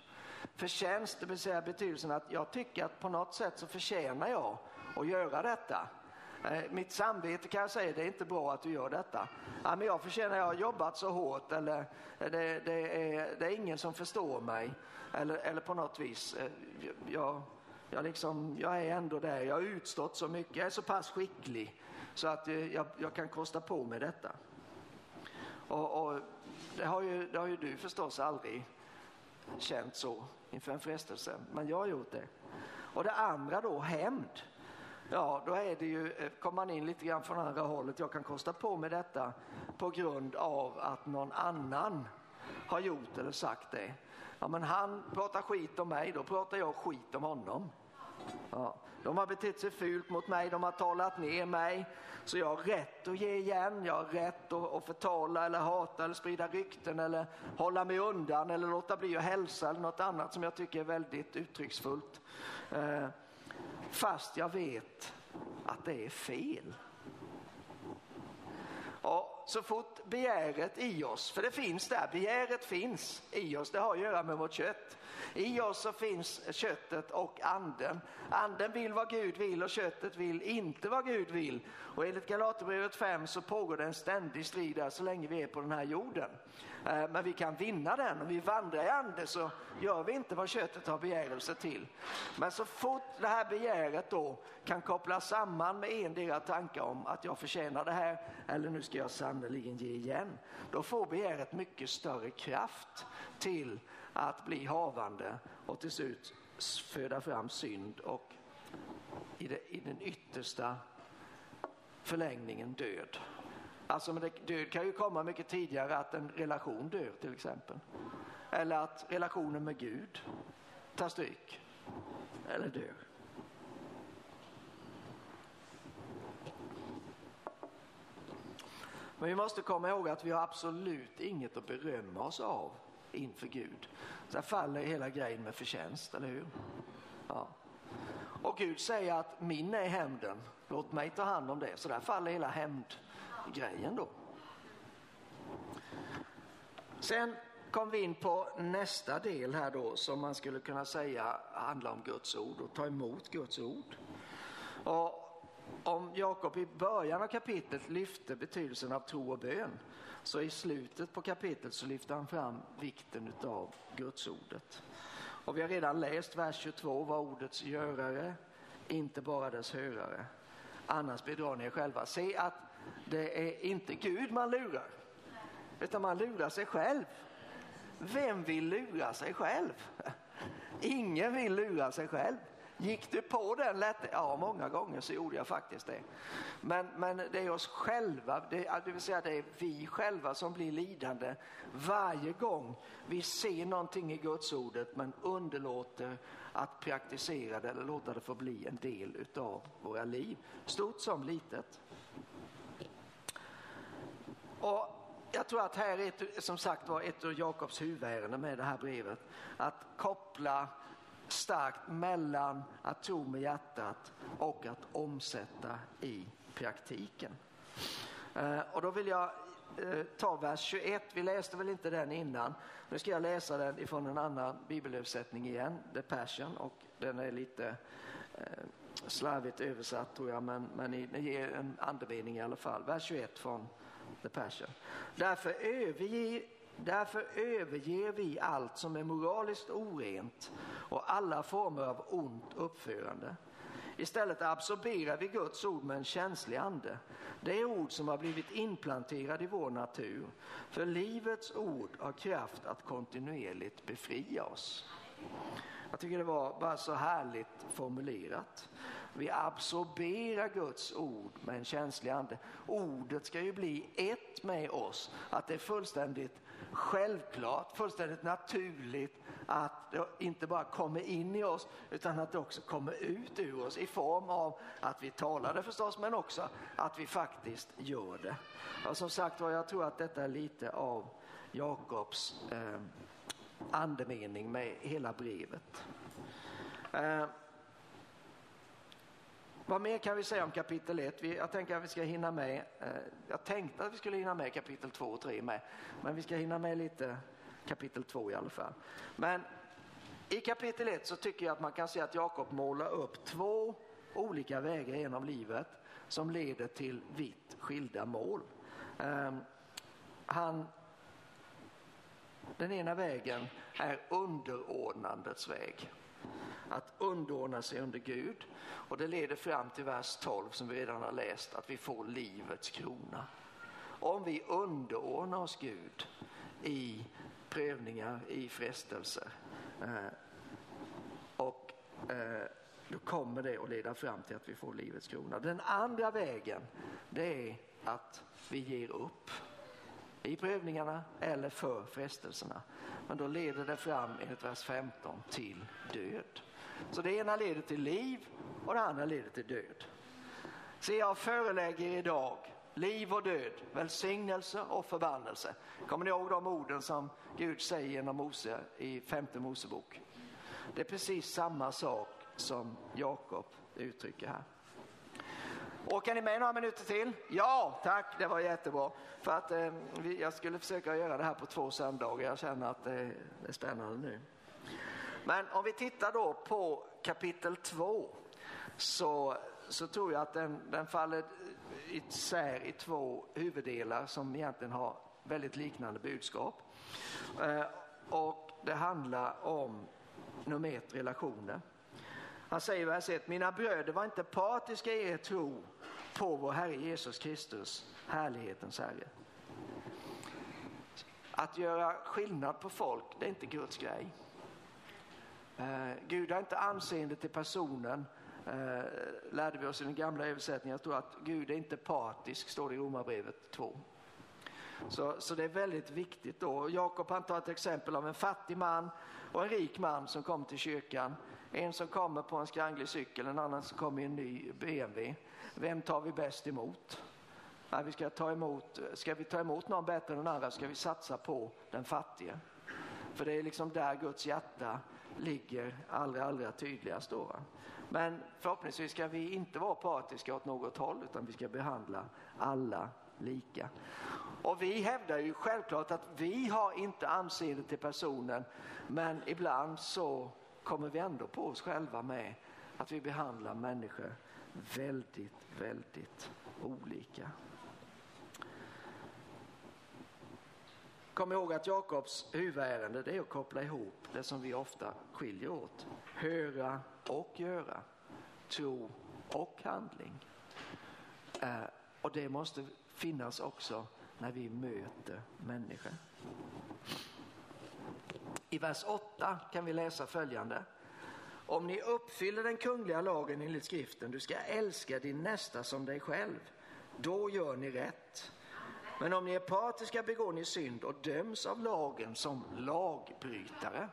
Förtjänst, det vill säga betydelsen att jag tycker att på något sätt så förtjänar jag att göra detta. Eh, mitt samvete kan jag säga, det är inte bra att du gör detta. Ja, men jag förtjänar, jag har jobbat så hårt eller eh, det, det, är, det är ingen som förstår mig. Eller, eller på något vis, eh, jag, jag, liksom, jag är ändå där, jag har utstått så mycket, jag är så pass skicklig så att eh, jag, jag kan kosta på mig detta. Och, och det, har ju, det har ju du förstås aldrig känt så inför en frestelse, men jag har gjort det. Och det andra då, hämnd. Ja, då är det ju, eh, kommer man in lite grann från andra hållet. Jag kan kosta på mig detta på grund av att någon annan har gjort eller sagt det. Ja, men han pratar skit om mig, då pratar jag skit om honom. Ja, de har betett sig fult mot mig, de har talat ner mig. Så jag har rätt att ge igen, jag har rätt att, att förtala eller hata eller sprida rykten eller hålla mig undan eller låta bli att hälsa eller något annat som jag tycker är väldigt uttrycksfullt. Eh, fast jag vet att det är fel. Ja, så fort begäret i oss, för det finns där, begäret finns i oss, det har att göra med vårt kött. I oss så finns köttet och anden. Anden vill vad Gud vill och köttet vill inte vad Gud vill. Och enligt Galaterbrevet 5 så pågår det en ständig strid där så länge vi är på den här jorden. Eh, men vi kan vinna den. Om vi vandrar i anden så gör vi inte vad köttet har begärelse till. Men så fort det här begäret då kan kopplas samman med endera tankar om att jag förtjänar det här eller nu ska jag sannerligen ge igen. Då får begäret mycket större kraft till att bli havande och till slut föda fram synd och i, det, i den yttersta förlängningen död. Alltså död kan ju komma mycket tidigare att en relation dör till exempel. Eller att relationen med Gud tar stryk eller dör. Men vi måste komma ihåg att vi har absolut inget att berömma oss av inför Gud. Så faller hela grejen med förtjänst, eller hur? Ja. Och Gud säger att min är hämnden, låt mig ta hand om det. Så där faller hela hämndgrejen då. Sen kom vi in på nästa del här då som man skulle kunna säga handlar om Guds ord och ta emot Guds ord. Och om Jakob i början av kapitlet lyfte betydelsen av tro och bön så i slutet på kapitlet så lyfter han fram vikten av Gudsordet. Och vi har redan läst vers 22, var ordets görare, inte bara dess hörare. Annars bedrar ni er själva. Se att det är inte Gud man lurar, utan man lurar sig själv. Vem vill lura sig själv? Ingen vill lura sig själv. Gick du på den lätt? Ja, många gånger så gjorde jag faktiskt det. Men, men det är oss själva, det, det vill säga det är vi själva som blir lidande varje gång vi ser någonting i Guds ordet men underlåter att praktisera det eller låta det få bli en del utav våra liv. Stort som litet. Och jag tror att här är ett, som sagt var ett av Jakobs huvudärenden med det här brevet. Att koppla starkt mellan att tro med hjärtat och att omsätta i praktiken. Eh, och då vill jag eh, ta vers 21, vi läste väl inte den innan. Nu ska jag läsa den ifrån en annan bibelöversättning igen, The Passion, och den är lite eh, slarvigt översatt tror jag, men, men den ger en andemening i alla fall. Vers 21 från The Passion. Därför överge Därför överger vi allt som är moraliskt orent och alla former av ont uppförande. Istället absorberar vi Guds ord med en känslig ande. Det är ord som har blivit implanterade i vår natur. För livets ord har kraft att kontinuerligt befria oss. Jag tycker det var bara så härligt formulerat. Vi absorberar Guds ord med en känslig ande. Ordet ska ju bli ett med oss. Att det är fullständigt självklart, fullständigt naturligt att det inte bara kommer in i oss utan att det också kommer ut ur oss i form av att vi talar det förstås men också att vi faktiskt gör det. Och som sagt var, jag tror att detta är lite av Jakobs eh, andemening med hela brevet. Eh, vad mer kan vi säga om kapitel 1? Jag tänker att vi ska hinna med, eh, jag tänkte att vi skulle hinna med kapitel 2 och 3 med, men vi ska hinna med lite kapitel 2 i alla fall. Men i kapitel 1 så tycker jag att man kan se att Jakob målar upp två olika vägar genom livet som leder till vitt skilda mål. Ehm, han, den ena vägen är underordnandets väg. Att underordna sig under Gud. Och det leder fram till vers 12 som vi redan har läst, att vi får livets krona. Om vi underordnar oss Gud i prövningar, i frestelser. Eh, och eh, då kommer det att leda fram till att vi får livets krona. Den andra vägen, det är att vi ger upp i prövningarna eller för frestelserna. Men då leder det fram enligt vers 15 till död. Så det ena leder till liv och det andra leder till död. Så jag förelägger idag liv och död, välsignelse och förbannelse. Kommer ni ihåg de orden som Gud säger genom Mose i femte Mosebok? Det är precis samma sak som Jakob uttrycker här. Orkar ni med några minuter till? Ja, tack, det var jättebra. För att eh, jag skulle försöka göra det här på två söndagar. Jag känner att eh, det är spännande nu. Men om vi tittar då på kapitel 2 så, så tror jag att den, den faller isär i två huvuddelar som egentligen har väldigt liknande budskap. Eh, och det handlar om nummer ett, relationer. Han säger i vers 1, mina bröder var inte partiska i er tro på vår Herre Jesus Kristus, härlighetens Herre. Att göra skillnad på folk, det är inte Guds grej. Eh, Gud har inte anseende till personen, eh, lärde vi oss i den gamla översättningen. Jag tror att Gud är inte partisk, står det i Romarbrevet 2. Så, så det är väldigt viktigt då. Jakob han tar ett exempel av en fattig man och en rik man som kom till kyrkan. En som kommer på en skranglig cykel, en annan som kommer i en ny BMW. Vem tar vi bäst emot? Nej, vi ska, ta emot ska vi ta emot någon bättre än den andra ska vi satsa på den fattige. För det är liksom där Guds hjärta ligger allra, allra tydligast. Då. Men förhoppningsvis ska vi inte vara partiska åt något håll utan vi ska behandla alla lika. Och vi hävdar ju självklart att vi har inte anseende till personen men ibland så kommer vi ändå på oss själva med att vi behandlar människor väldigt, väldigt olika. Kom ihåg att Jakobs huvudärende det är att koppla ihop det som vi ofta skiljer åt. Höra och göra. Tro och handling. Eh, och det måste finnas också när vi möter människor. I vers 8 kan vi läsa följande. Om ni uppfyller den kungliga lagen enligt skriften, du ska älska din nästa som dig själv, då gör ni rätt. Men om ni är partiska begår ni synd och döms av lagen som lagbrytare.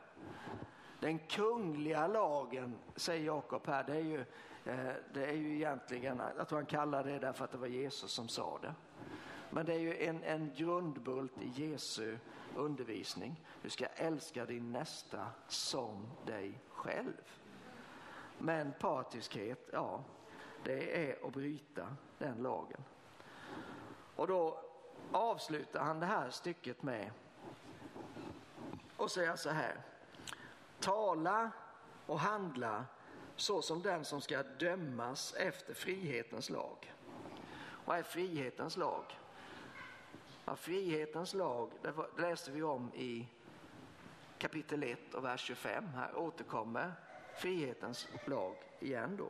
Den kungliga lagen, säger Jakob här, det är ju, eh, det är ju egentligen, jag tror han kallar det därför att det var Jesus som sa det. Men det är ju en, en grundbult i Jesu undervisning. Du ska älska din nästa som dig själv. Men partiskhet, ja, det är att bryta den lagen. Och då avslutar han det här stycket med och säga så här. Tala och handla så som den som ska dömas efter frihetens lag. Vad är frihetens lag? Ja, frihetens lag, det läste vi om i kapitel 1 och vers 25. Här återkommer frihetens lag igen då.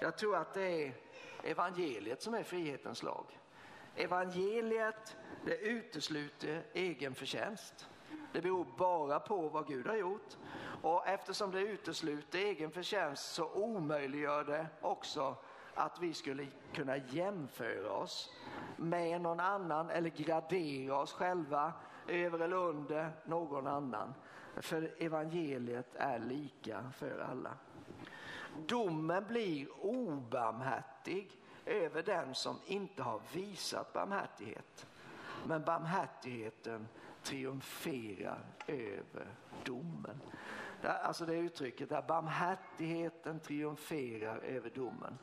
Jag tror att det är evangeliet som är frihetens lag. Evangeliet det utesluter egen förtjänst. Det beror bara på vad Gud har gjort. Och eftersom det utesluter egen förtjänst så omöjliggör det också att vi skulle kunna jämföra oss med någon annan eller gradera oss själva över eller under någon annan. För evangeliet är lika för alla. Domen blir obarmhärtig över den som inte har visat barmhärtighet. Men barmhärtigheten triumferar över domen. Alltså det uttrycket där barmhärtigheten triumferar över domen.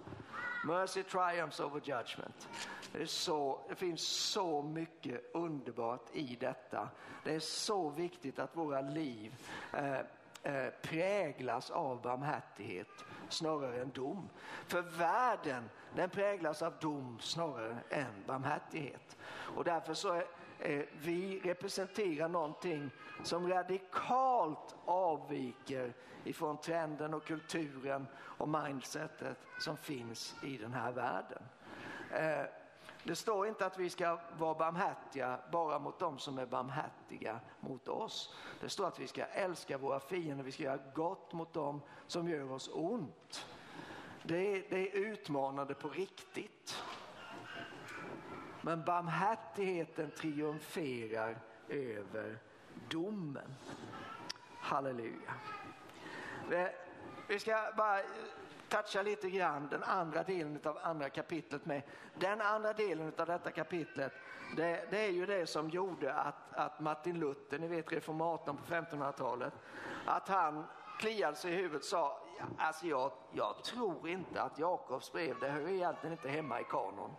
Mercy triumphs over judgment. Det, är så, det finns så mycket underbart i detta. Det är så viktigt att våra liv eh, eh, präglas av barmhärtighet snarare än dom. För världen den präglas av dom snarare än barmhärtighet. Och därför så är, eh, vi representerar någonting som radikalt avviker ifrån trenden och kulturen och mindsetet som finns i den här världen. Eh, det står inte att vi ska vara barmhärtiga bara mot dem som är barmhärtiga mot oss. Det står att vi ska älska våra fiender, vi ska göra gott mot dem som gör oss ont. Det är, det är utmanande på riktigt. Men barmhärtigheten triumferar över domen. Halleluja. Vi ska bara toucha lite grann den andra delen av andra kapitlet med. Den andra delen av detta kapitlet, det, det är ju det som gjorde att, att Martin Luther, ni vet reformatorn på 1500-talet, att han kliade sig i huvudet och sa, alltså jag, jag tror inte att Jakobs brev, det hör egentligen inte hemma i kanon.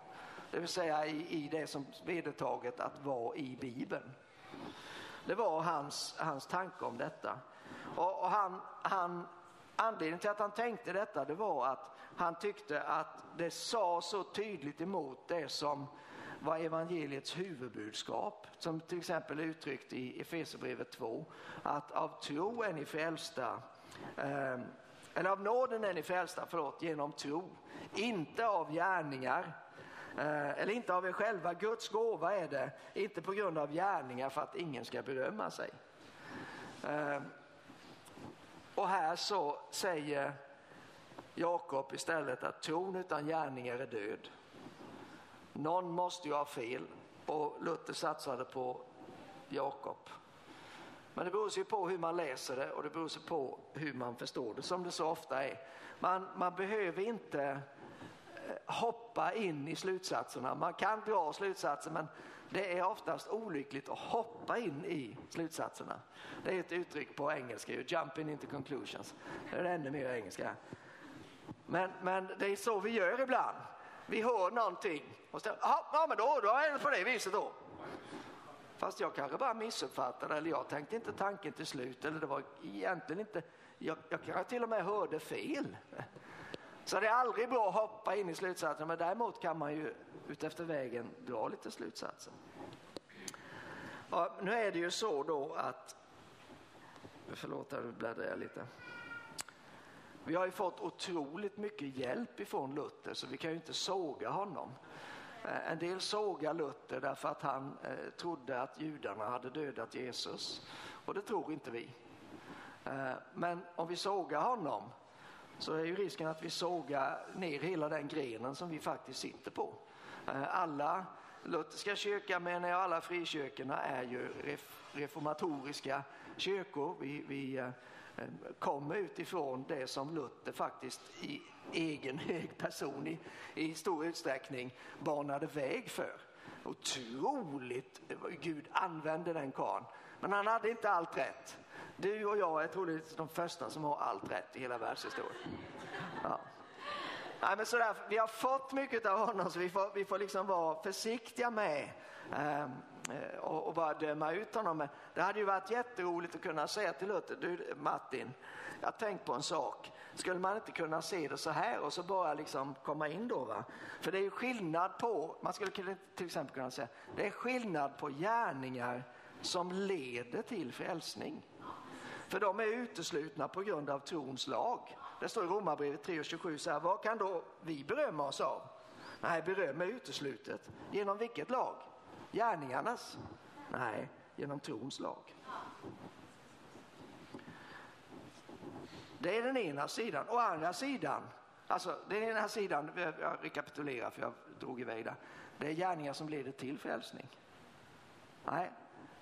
Det vill säga i, i det som vedertaget att vara i Bibeln. Det var hans, hans tanke om detta. Och, och han, han Anledningen till att han tänkte detta det var att han tyckte att det sa så tydligt emot det som var evangeliets huvudbudskap. Som till exempel uttryckt i Efesierbrevet 2. Att av tro är ni frälsta, eh, eller av nåden är ni frälsta, förlåt, genom tro. Inte av gärningar, eh, eller inte av er själva. Guds gåva är det, inte på grund av gärningar för att ingen ska berömma sig. Eh, och här så säger Jakob istället att tron utan gärningar är död. Någon måste ju ha fel och Luther satsade på Jakob. Men det beror sig på hur man läser det och det beror sig på hur man förstår det som det så ofta är. Man, man behöver inte eh, hoppa in i slutsatserna. Man kan dra slutsatser men det är oftast olyckligt att hoppa in i slutsatserna. Det är ett uttryck på engelska, jumping into conclusions. Det är ännu mer engelska. Men, men det är så vi gör ibland. Vi hör någonting och så, ja men då, då är det på det viset då. Fast jag kanske bara missuppfattade eller jag tänkte inte tanken till slut eller det var egentligen inte, jag, jag kanske till och med hörde fel. Så det är aldrig bra att hoppa in i slutsatsen men däremot kan man ju utefter vägen dra lite slutsatser. Ja, nu är det ju så då att, förlåt nu bläddrar jag lite. Vi har ju fått otroligt mycket hjälp ifrån Luther så vi kan ju inte såga honom. Eh, en del sågar Luther därför att han eh, trodde att judarna hade dödat Jesus och det tror inte vi. Eh, men om vi sågar honom så är ju risken att vi sågar ner hela den grenen som vi faktiskt sitter på. Eh, alla lutherska kyrkan menar jag, alla frikyrkorna är ju reformatoriska kyrkor. Vi, vi eh, kommer utifrån det som Luther faktiskt i egen hög person i, i stor utsträckning banade väg för. Otroligt eh, Gud använde den karln. Men han hade inte allt rätt. Du och jag är troligtvis de första som har allt rätt i hela världshistorien. Ja. Nej, men sådär, vi har fått mycket av honom så vi får, vi får liksom vara försiktiga med ehm, eh, och, och, bara döma ut honom. Men det hade ju varit jätteroligt att kunna säga till Luther, du Martin, jag har tänkt på en sak. Skulle man inte kunna se det så här och så bara liksom komma in då? Va? För det är ju skillnad på, man skulle till exempel kunna säga, det är skillnad på gärningar som leder till frälsning. För de är uteslutna på grund av trons lag. Det står i Romarbrevet 3.27 så här, vad kan då vi berömma oss av? Nej, beröm är uteslutet. Genom vilket lag? Gärningarnas? Nej, genom trons lag. Det är den ena sidan. Å andra sidan, alltså den ena sidan, jag rekapitulerar för jag drog iväg där. Det är gärningar som leder till frälsning. Nej,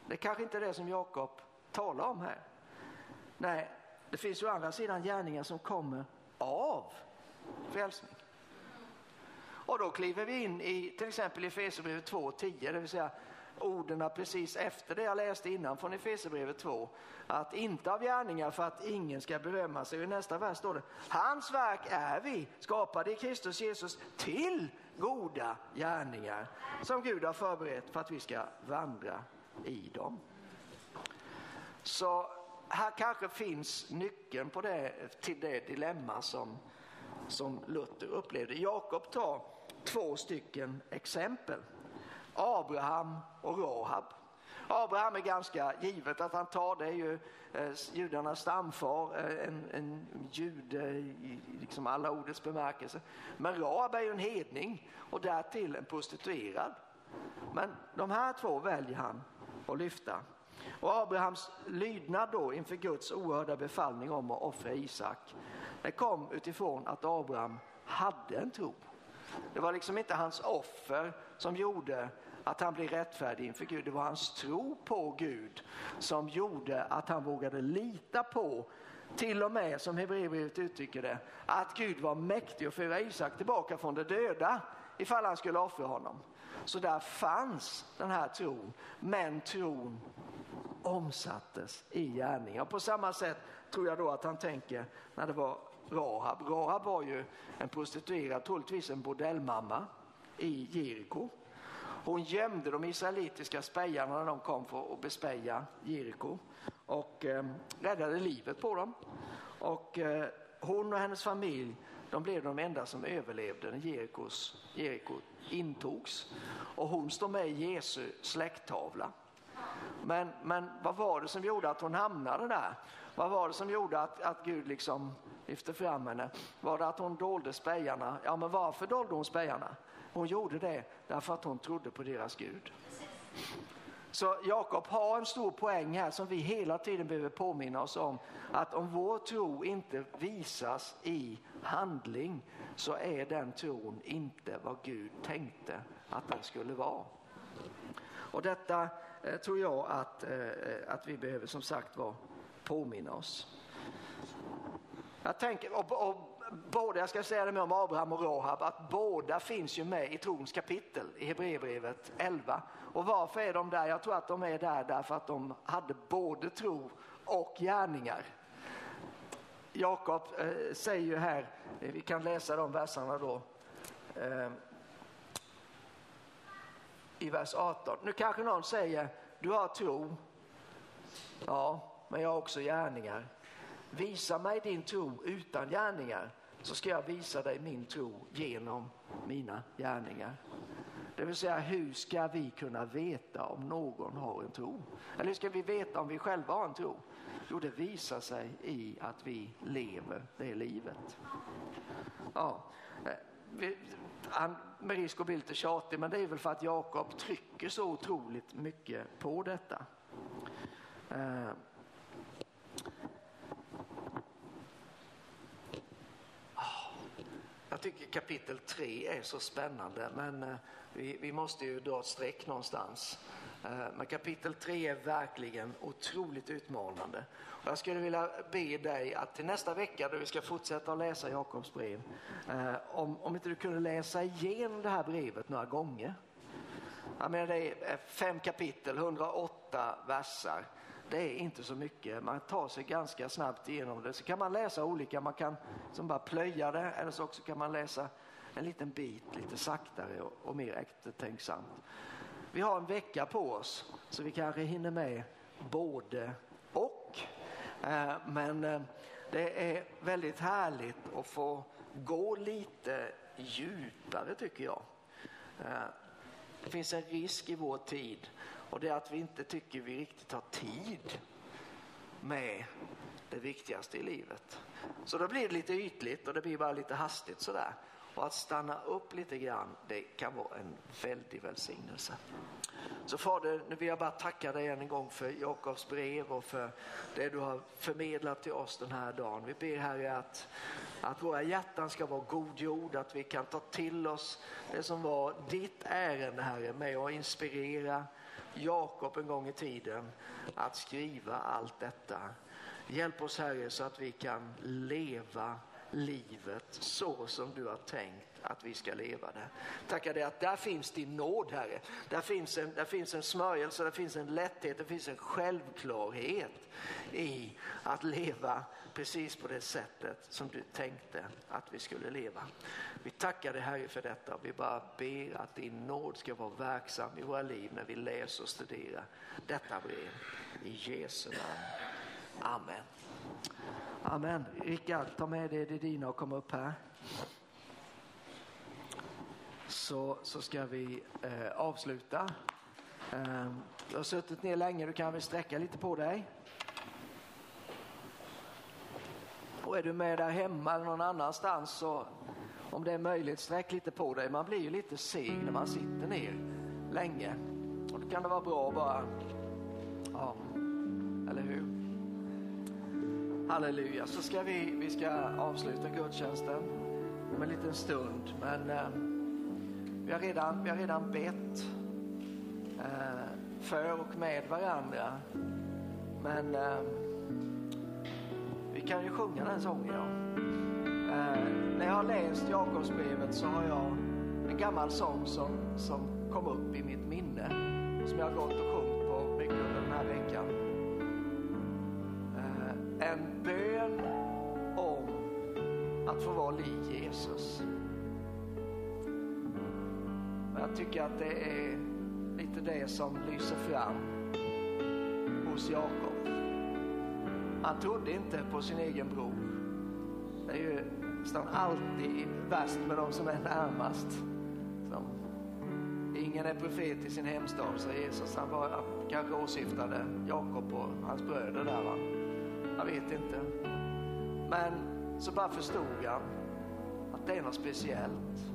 det är kanske inte är det som Jakob talar om här. Nej, det finns ju å andra sidan gärningar som kommer av frälsning. Och då kliver vi in i till exempel Efesierbrevet 2.10, det vill säga orden precis efter det jag läste innan från Efesierbrevet 2. Att inte av gärningar för att ingen ska berömma sig. I nästa vers står det, hans verk är vi skapade i Kristus Jesus till goda gärningar som Gud har förberett för att vi ska vandra i dem. Så här kanske finns nyckeln på det, till det dilemma som, som Luther upplevde. Jakob tar två stycken exempel. Abraham och Rahab. Abraham är ganska givet att han tar, det är ju eh, judarnas stamfar, eh, en, en jude i liksom alla ordets bemärkelse. Men Rahab är ju en hedning och därtill en prostituerad. Men de här två väljer han att lyfta. Och Abrahams lydnad då inför Guds oerhörda befallning om att offra Isak, det kom utifrån att Abraham hade en tro. Det var liksom inte hans offer som gjorde att han blev rättfärdig inför Gud. Det var hans tro på Gud som gjorde att han vågade lita på, till och med som Hebreerbrevet uttrycker det, att Gud var mäktig att föra Isak tillbaka från de döda ifall han skulle offra honom. Så där fanns den här tron, men tron omsattes i gärningar. På samma sätt tror jag då att han tänker när det var Rahab. Rahab var ju en prostituerad, troligtvis en bordellmamma i Jeriko. Hon gömde de israelitiska spejarna när de kom för att bespeja Jeriko och eh, räddade livet på dem. Och eh, hon och hennes familj de blev de enda som överlevde när Jerikos, Jeriko intogs. Och hon står med i Jesu släkttavla. Men, men vad var det som gjorde att hon hamnade där? Vad var det som gjorde att, att Gud liksom lyfte fram henne? Var det att hon dolde spejarna? Ja, men varför dolde hon spejarna? Hon gjorde det därför att hon trodde på deras Gud. Så Jakob har en stor poäng här som vi hela tiden behöver påminna oss om. Att om vår tro inte visas i handling så är den tron inte vad Gud tänkte att den skulle vara. Och detta Eh, tror jag att, eh, att vi behöver som sagt var påminna oss. Jag tänker, och, och både, jag ska säga det med om Abraham och Rahab, att båda finns ju med i trons kapitel i Hebreerbrevet 11. Och varför är de där? Jag tror att de är där därför att de hade både tro och gärningar. Jakob eh, säger ju här, eh, vi kan läsa de verserna då, eh, i vers 18. Nu kanske någon säger, du har tro, ja, men jag har också gärningar. Visa mig din tro utan gärningar så ska jag visa dig min tro genom mina gärningar. Det vill säga hur ska vi kunna veta om någon har en tro? Eller hur ska vi veta om vi själva har en tro? Jo, det visar sig i att vi lever det livet. Ja, han, med risk att bli lite tjatig, men det är väl för att Jakob trycker så otroligt mycket på detta. Eh, Jag tycker kapitel 3 är så spännande men eh, vi, vi måste ju dra ett streck någonstans. Eh, men kapitel 3 är verkligen otroligt utmanande. Och jag skulle vilja be dig att till nästa vecka då vi ska fortsätta att läsa Jakobs brev, eh, om, om inte du kunde läsa igenom det här brevet några gånger. Jag menar, det är eh, fem kapitel, 108 versar det är inte så mycket. Man tar sig ganska snabbt igenom det. Så kan man läsa olika, man kan som bara plöja det eller så också kan man läsa en liten bit lite saktare och, och mer eftertänksamt. Vi har en vecka på oss så vi kanske hinner med både och. Eh, men eh, det är väldigt härligt att få gå lite djupare tycker jag. Eh, det finns en risk i vår tid och det är att vi inte tycker vi riktigt har tid med det viktigaste i livet. Så då blir det lite ytligt och det blir bara lite hastigt sådär. Och att stanna upp lite grann, det kan vara en väldig välsignelse. Så Fader, nu vill jag bara tacka dig än en gång för Jakobs brev och för det du har förmedlat till oss den här dagen. Vi ber Herre att, att våra hjärtan ska vara god jord, att vi kan ta till oss det som var ditt ärende Herre med att inspirera Jakob en gång i tiden att skriva allt detta. Hjälp oss Herre så att vi kan leva livet så som du har tänkt att vi ska leva det. Tackar dig att där finns din nåd Herre. Där finns, en, där finns en smörjelse, där finns en lätthet, det finns en självklarhet i att leva precis på det sättet som du tänkte att vi skulle leva. Vi tackar dig Herre för detta. och Vi bara ber att din nåd ska vara verksam i våra liv när vi läser och studerar detta brev. I Jesu namn. Amen. Amen. Rickard, ta med dig det dina och kom upp här. Så, så ska vi eh, avsluta. Eh, du har suttit ner länge, du kan väl sträcka lite på dig. Och är du med där hemma eller någon annanstans så om det är möjligt sträck lite på dig. Man blir ju lite seg när man sitter ner länge. Och då kan det vara bra att bara, ja, Halleluja, så ska vi, vi ska avsluta gudstjänsten om en liten stund. Men eh, vi, har redan, vi har redan bett eh, för och med varandra. Men eh, vi kan ju sjunga den sången. Ja. Eh, när jag har läst Jakobsbrevet så har jag en gammal sång som, som kom upp i mitt minne och som jag har gått och sjungit på mycket under den här veckan. En bön om att få vara lik Jesus. Och jag tycker att det är lite det som lyser fram hos Jakob. Han trodde inte på sin egen bror. Det är ju nästan alltid värst med de som är närmast. Som, ingen är profet i sin hemstad, sa Jesus. Han bara, kanske åsyftade Jakob och hans bröder där. Va? Jag vet inte. Men så bara förstod han att det är något speciellt.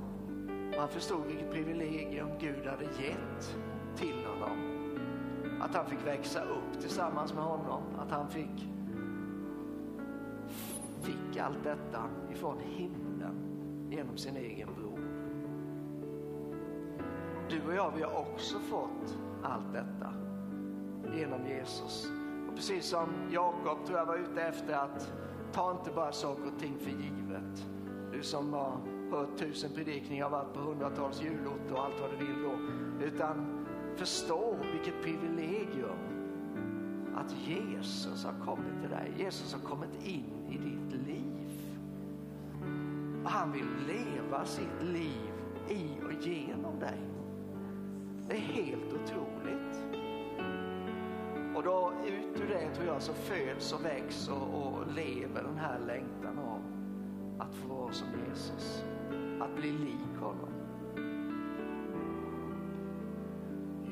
Han förstod vilket privilegium Gud hade gett till honom. Att han fick växa upp tillsammans med honom. Att han fick fick allt detta ifrån himlen genom sin egen bror. Du och jag, vi har också fått allt detta genom Jesus. Precis som Jakob tror jag var ute efter att ta inte bara saker och ting för givet. Du som har hört tusen predikningar, varit på hundratals julot och allt vad du vill då. Utan förstå vilket privilegium att Jesus har kommit till dig. Jesus har kommit in i ditt liv. Och han vill leva sitt liv i och genom dig. Det är helt otroligt. Jag så föds och växer och, och lever den här längtan av att få vara som Jesus. Att bli lik honom.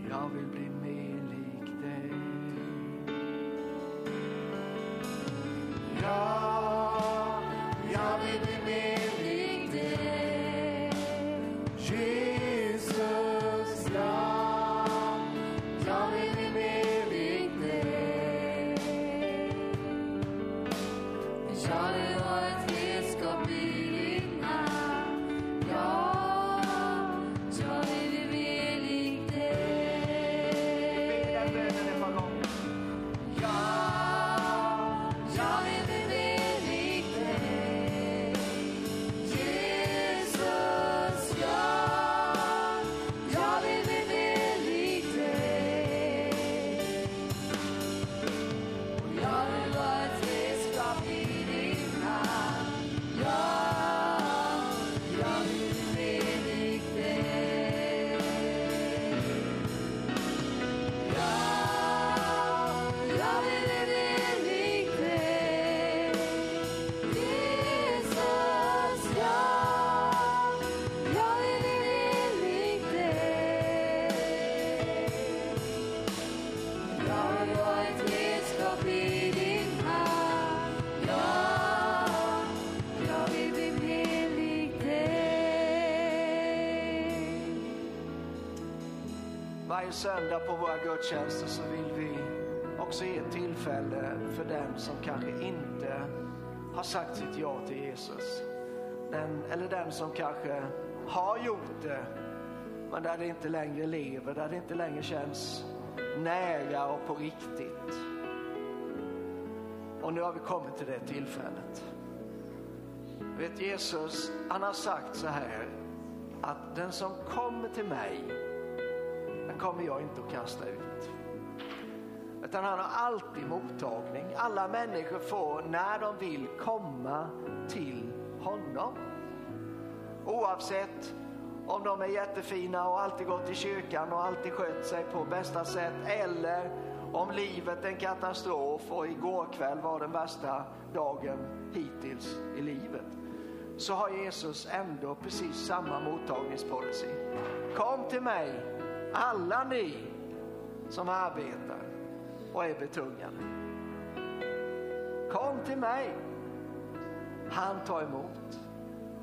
Jag vill bli mer lik dig. Varje söndag på våra gudstjänster så vill vi också ge tillfälle för den som kanske inte har sagt sitt ja till Jesus. Den, eller den som kanske har gjort det men där det inte längre lever, där det inte längre känns nära och på riktigt. Och nu har vi kommit till det tillfället. Vet Jesus, han har sagt så här att den som kommer till mig kommer jag inte att kasta ut. Utan han har alltid mottagning. Alla människor får när de vill komma till honom. Oavsett om de är jättefina och alltid gått i kyrkan och alltid skött sig på bästa sätt eller om livet är en katastrof och igår kväll var den värsta dagen hittills i livet så har Jesus ändå precis samma mottagningspolicy. Kom till mig, alla ni som arbetar och är betungade. Kom till mig. Han tar emot.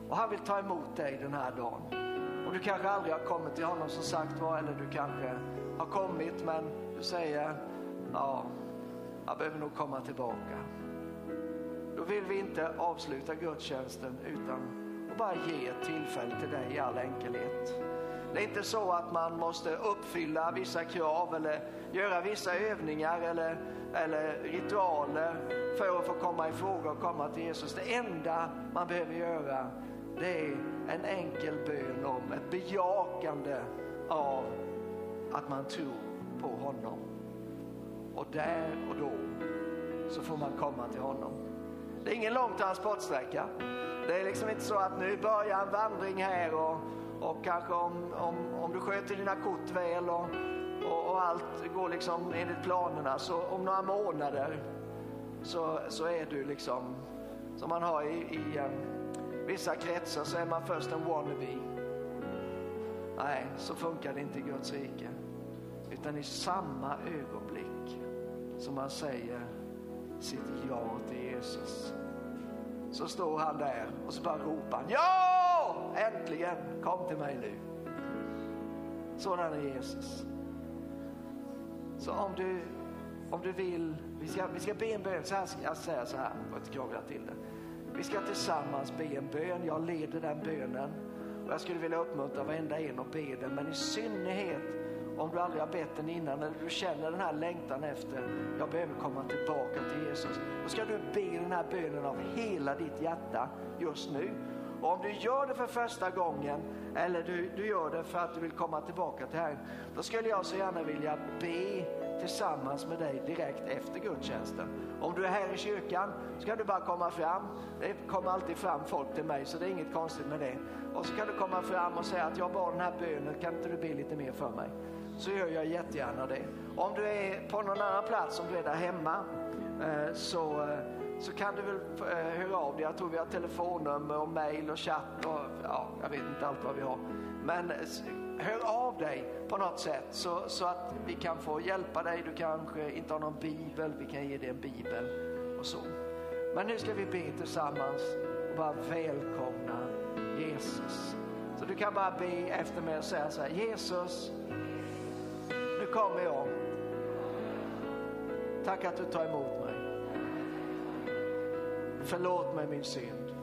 Och han vill ta emot dig den här dagen. Och du kanske aldrig har kommit till honom som sagt var, eller du kanske har kommit men du säger, ja, jag behöver nog komma tillbaka. Då vill vi inte avsluta gudstjänsten utan att bara ge ett tillfälle till dig i all enkelhet. Det är inte så att man måste uppfylla vissa krav eller göra vissa övningar eller, eller ritualer för att få komma i fråga och komma till Jesus. Det enda man behöver göra det är en enkel bön om ett bejakande av att man tror på honom. Och där och då så får man komma till honom. Det är ingen lång transportsträcka. Det är liksom inte så att nu börjar en vandring här och, och kanske om, om, om du sköter dina kort väl och, och, och, allt går liksom enligt planerna så om några månader så, så är du liksom som man har i, i um, vissa kretsar så är man först en wannabe. Nej, så funkar det inte i Guds rike. Utan i samma ögonblick som man säger sitt ja till Jesus så står han där och så bara ropar han ja! Äntligen, kom till mig nu. Sådan är Jesus. Så om du, om du vill, vi ska, vi ska be en bön, så här jag säger så här för att krångla till det. Vi ska tillsammans be en bön, jag leder den bönen och jag skulle vilja uppmuntra varenda en att be den, men i synnerhet om du aldrig har bett den innan eller du känner den här längtan efter, jag behöver komma tillbaka till Jesus. Då ska du be den här bönen av hela ditt hjärta just nu. Och om du gör det för första gången eller du, du gör det för att du vill komma tillbaka till Herren, då skulle jag så gärna vilja be tillsammans med dig direkt efter gudstjänsten. Om du är här i kyrkan så kan du bara komma fram. Det kommer alltid fram folk till mig så det är inget konstigt med det. Och så kan du komma fram och säga att jag bad den här bönen, kan inte du be lite mer för mig? Så gör jag jättegärna det. Om du är på någon annan plats, om du är där hemma, eh, så, eh, så kan du väl eh, höra av dig. Jag tror vi har telefonnummer och mail och chatt och ja, jag vet inte allt vad vi har. Men hör av dig på något sätt så, så att vi kan få hjälpa dig. Du kanske inte har någon bibel, vi kan ge dig en bibel och så. Men nu ska vi be tillsammans och bara välkomna Jesus. Så du kan bara be efter mig och säga så här, Jesus, nu kommer jag. Tack att du tar emot. Förlåt mig min synd.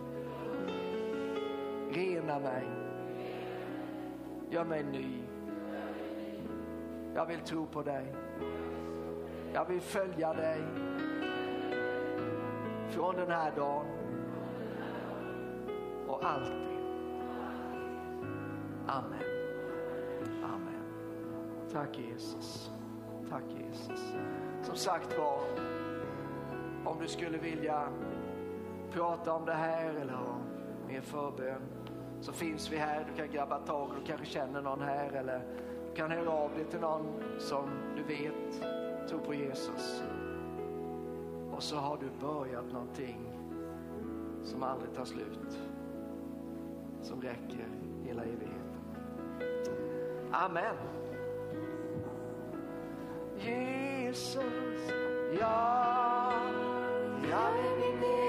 Rena mig. Gör mig ny. Jag vill tro på dig. Jag vill följa dig. Från den här dagen. Och alltid. Amen. Amen. Tack Jesus. Tack Jesus. Som sagt var, om du skulle vilja prata om det här eller ha mer förbön så finns vi här. Du kan grabba tag, du kanske känner någon här eller du kan höra av dig till någon som du vet tror på Jesus. Och så har du börjat någonting som aldrig tar slut. Som räcker hela evigheten. Amen. Jesus, ja, jag vill bli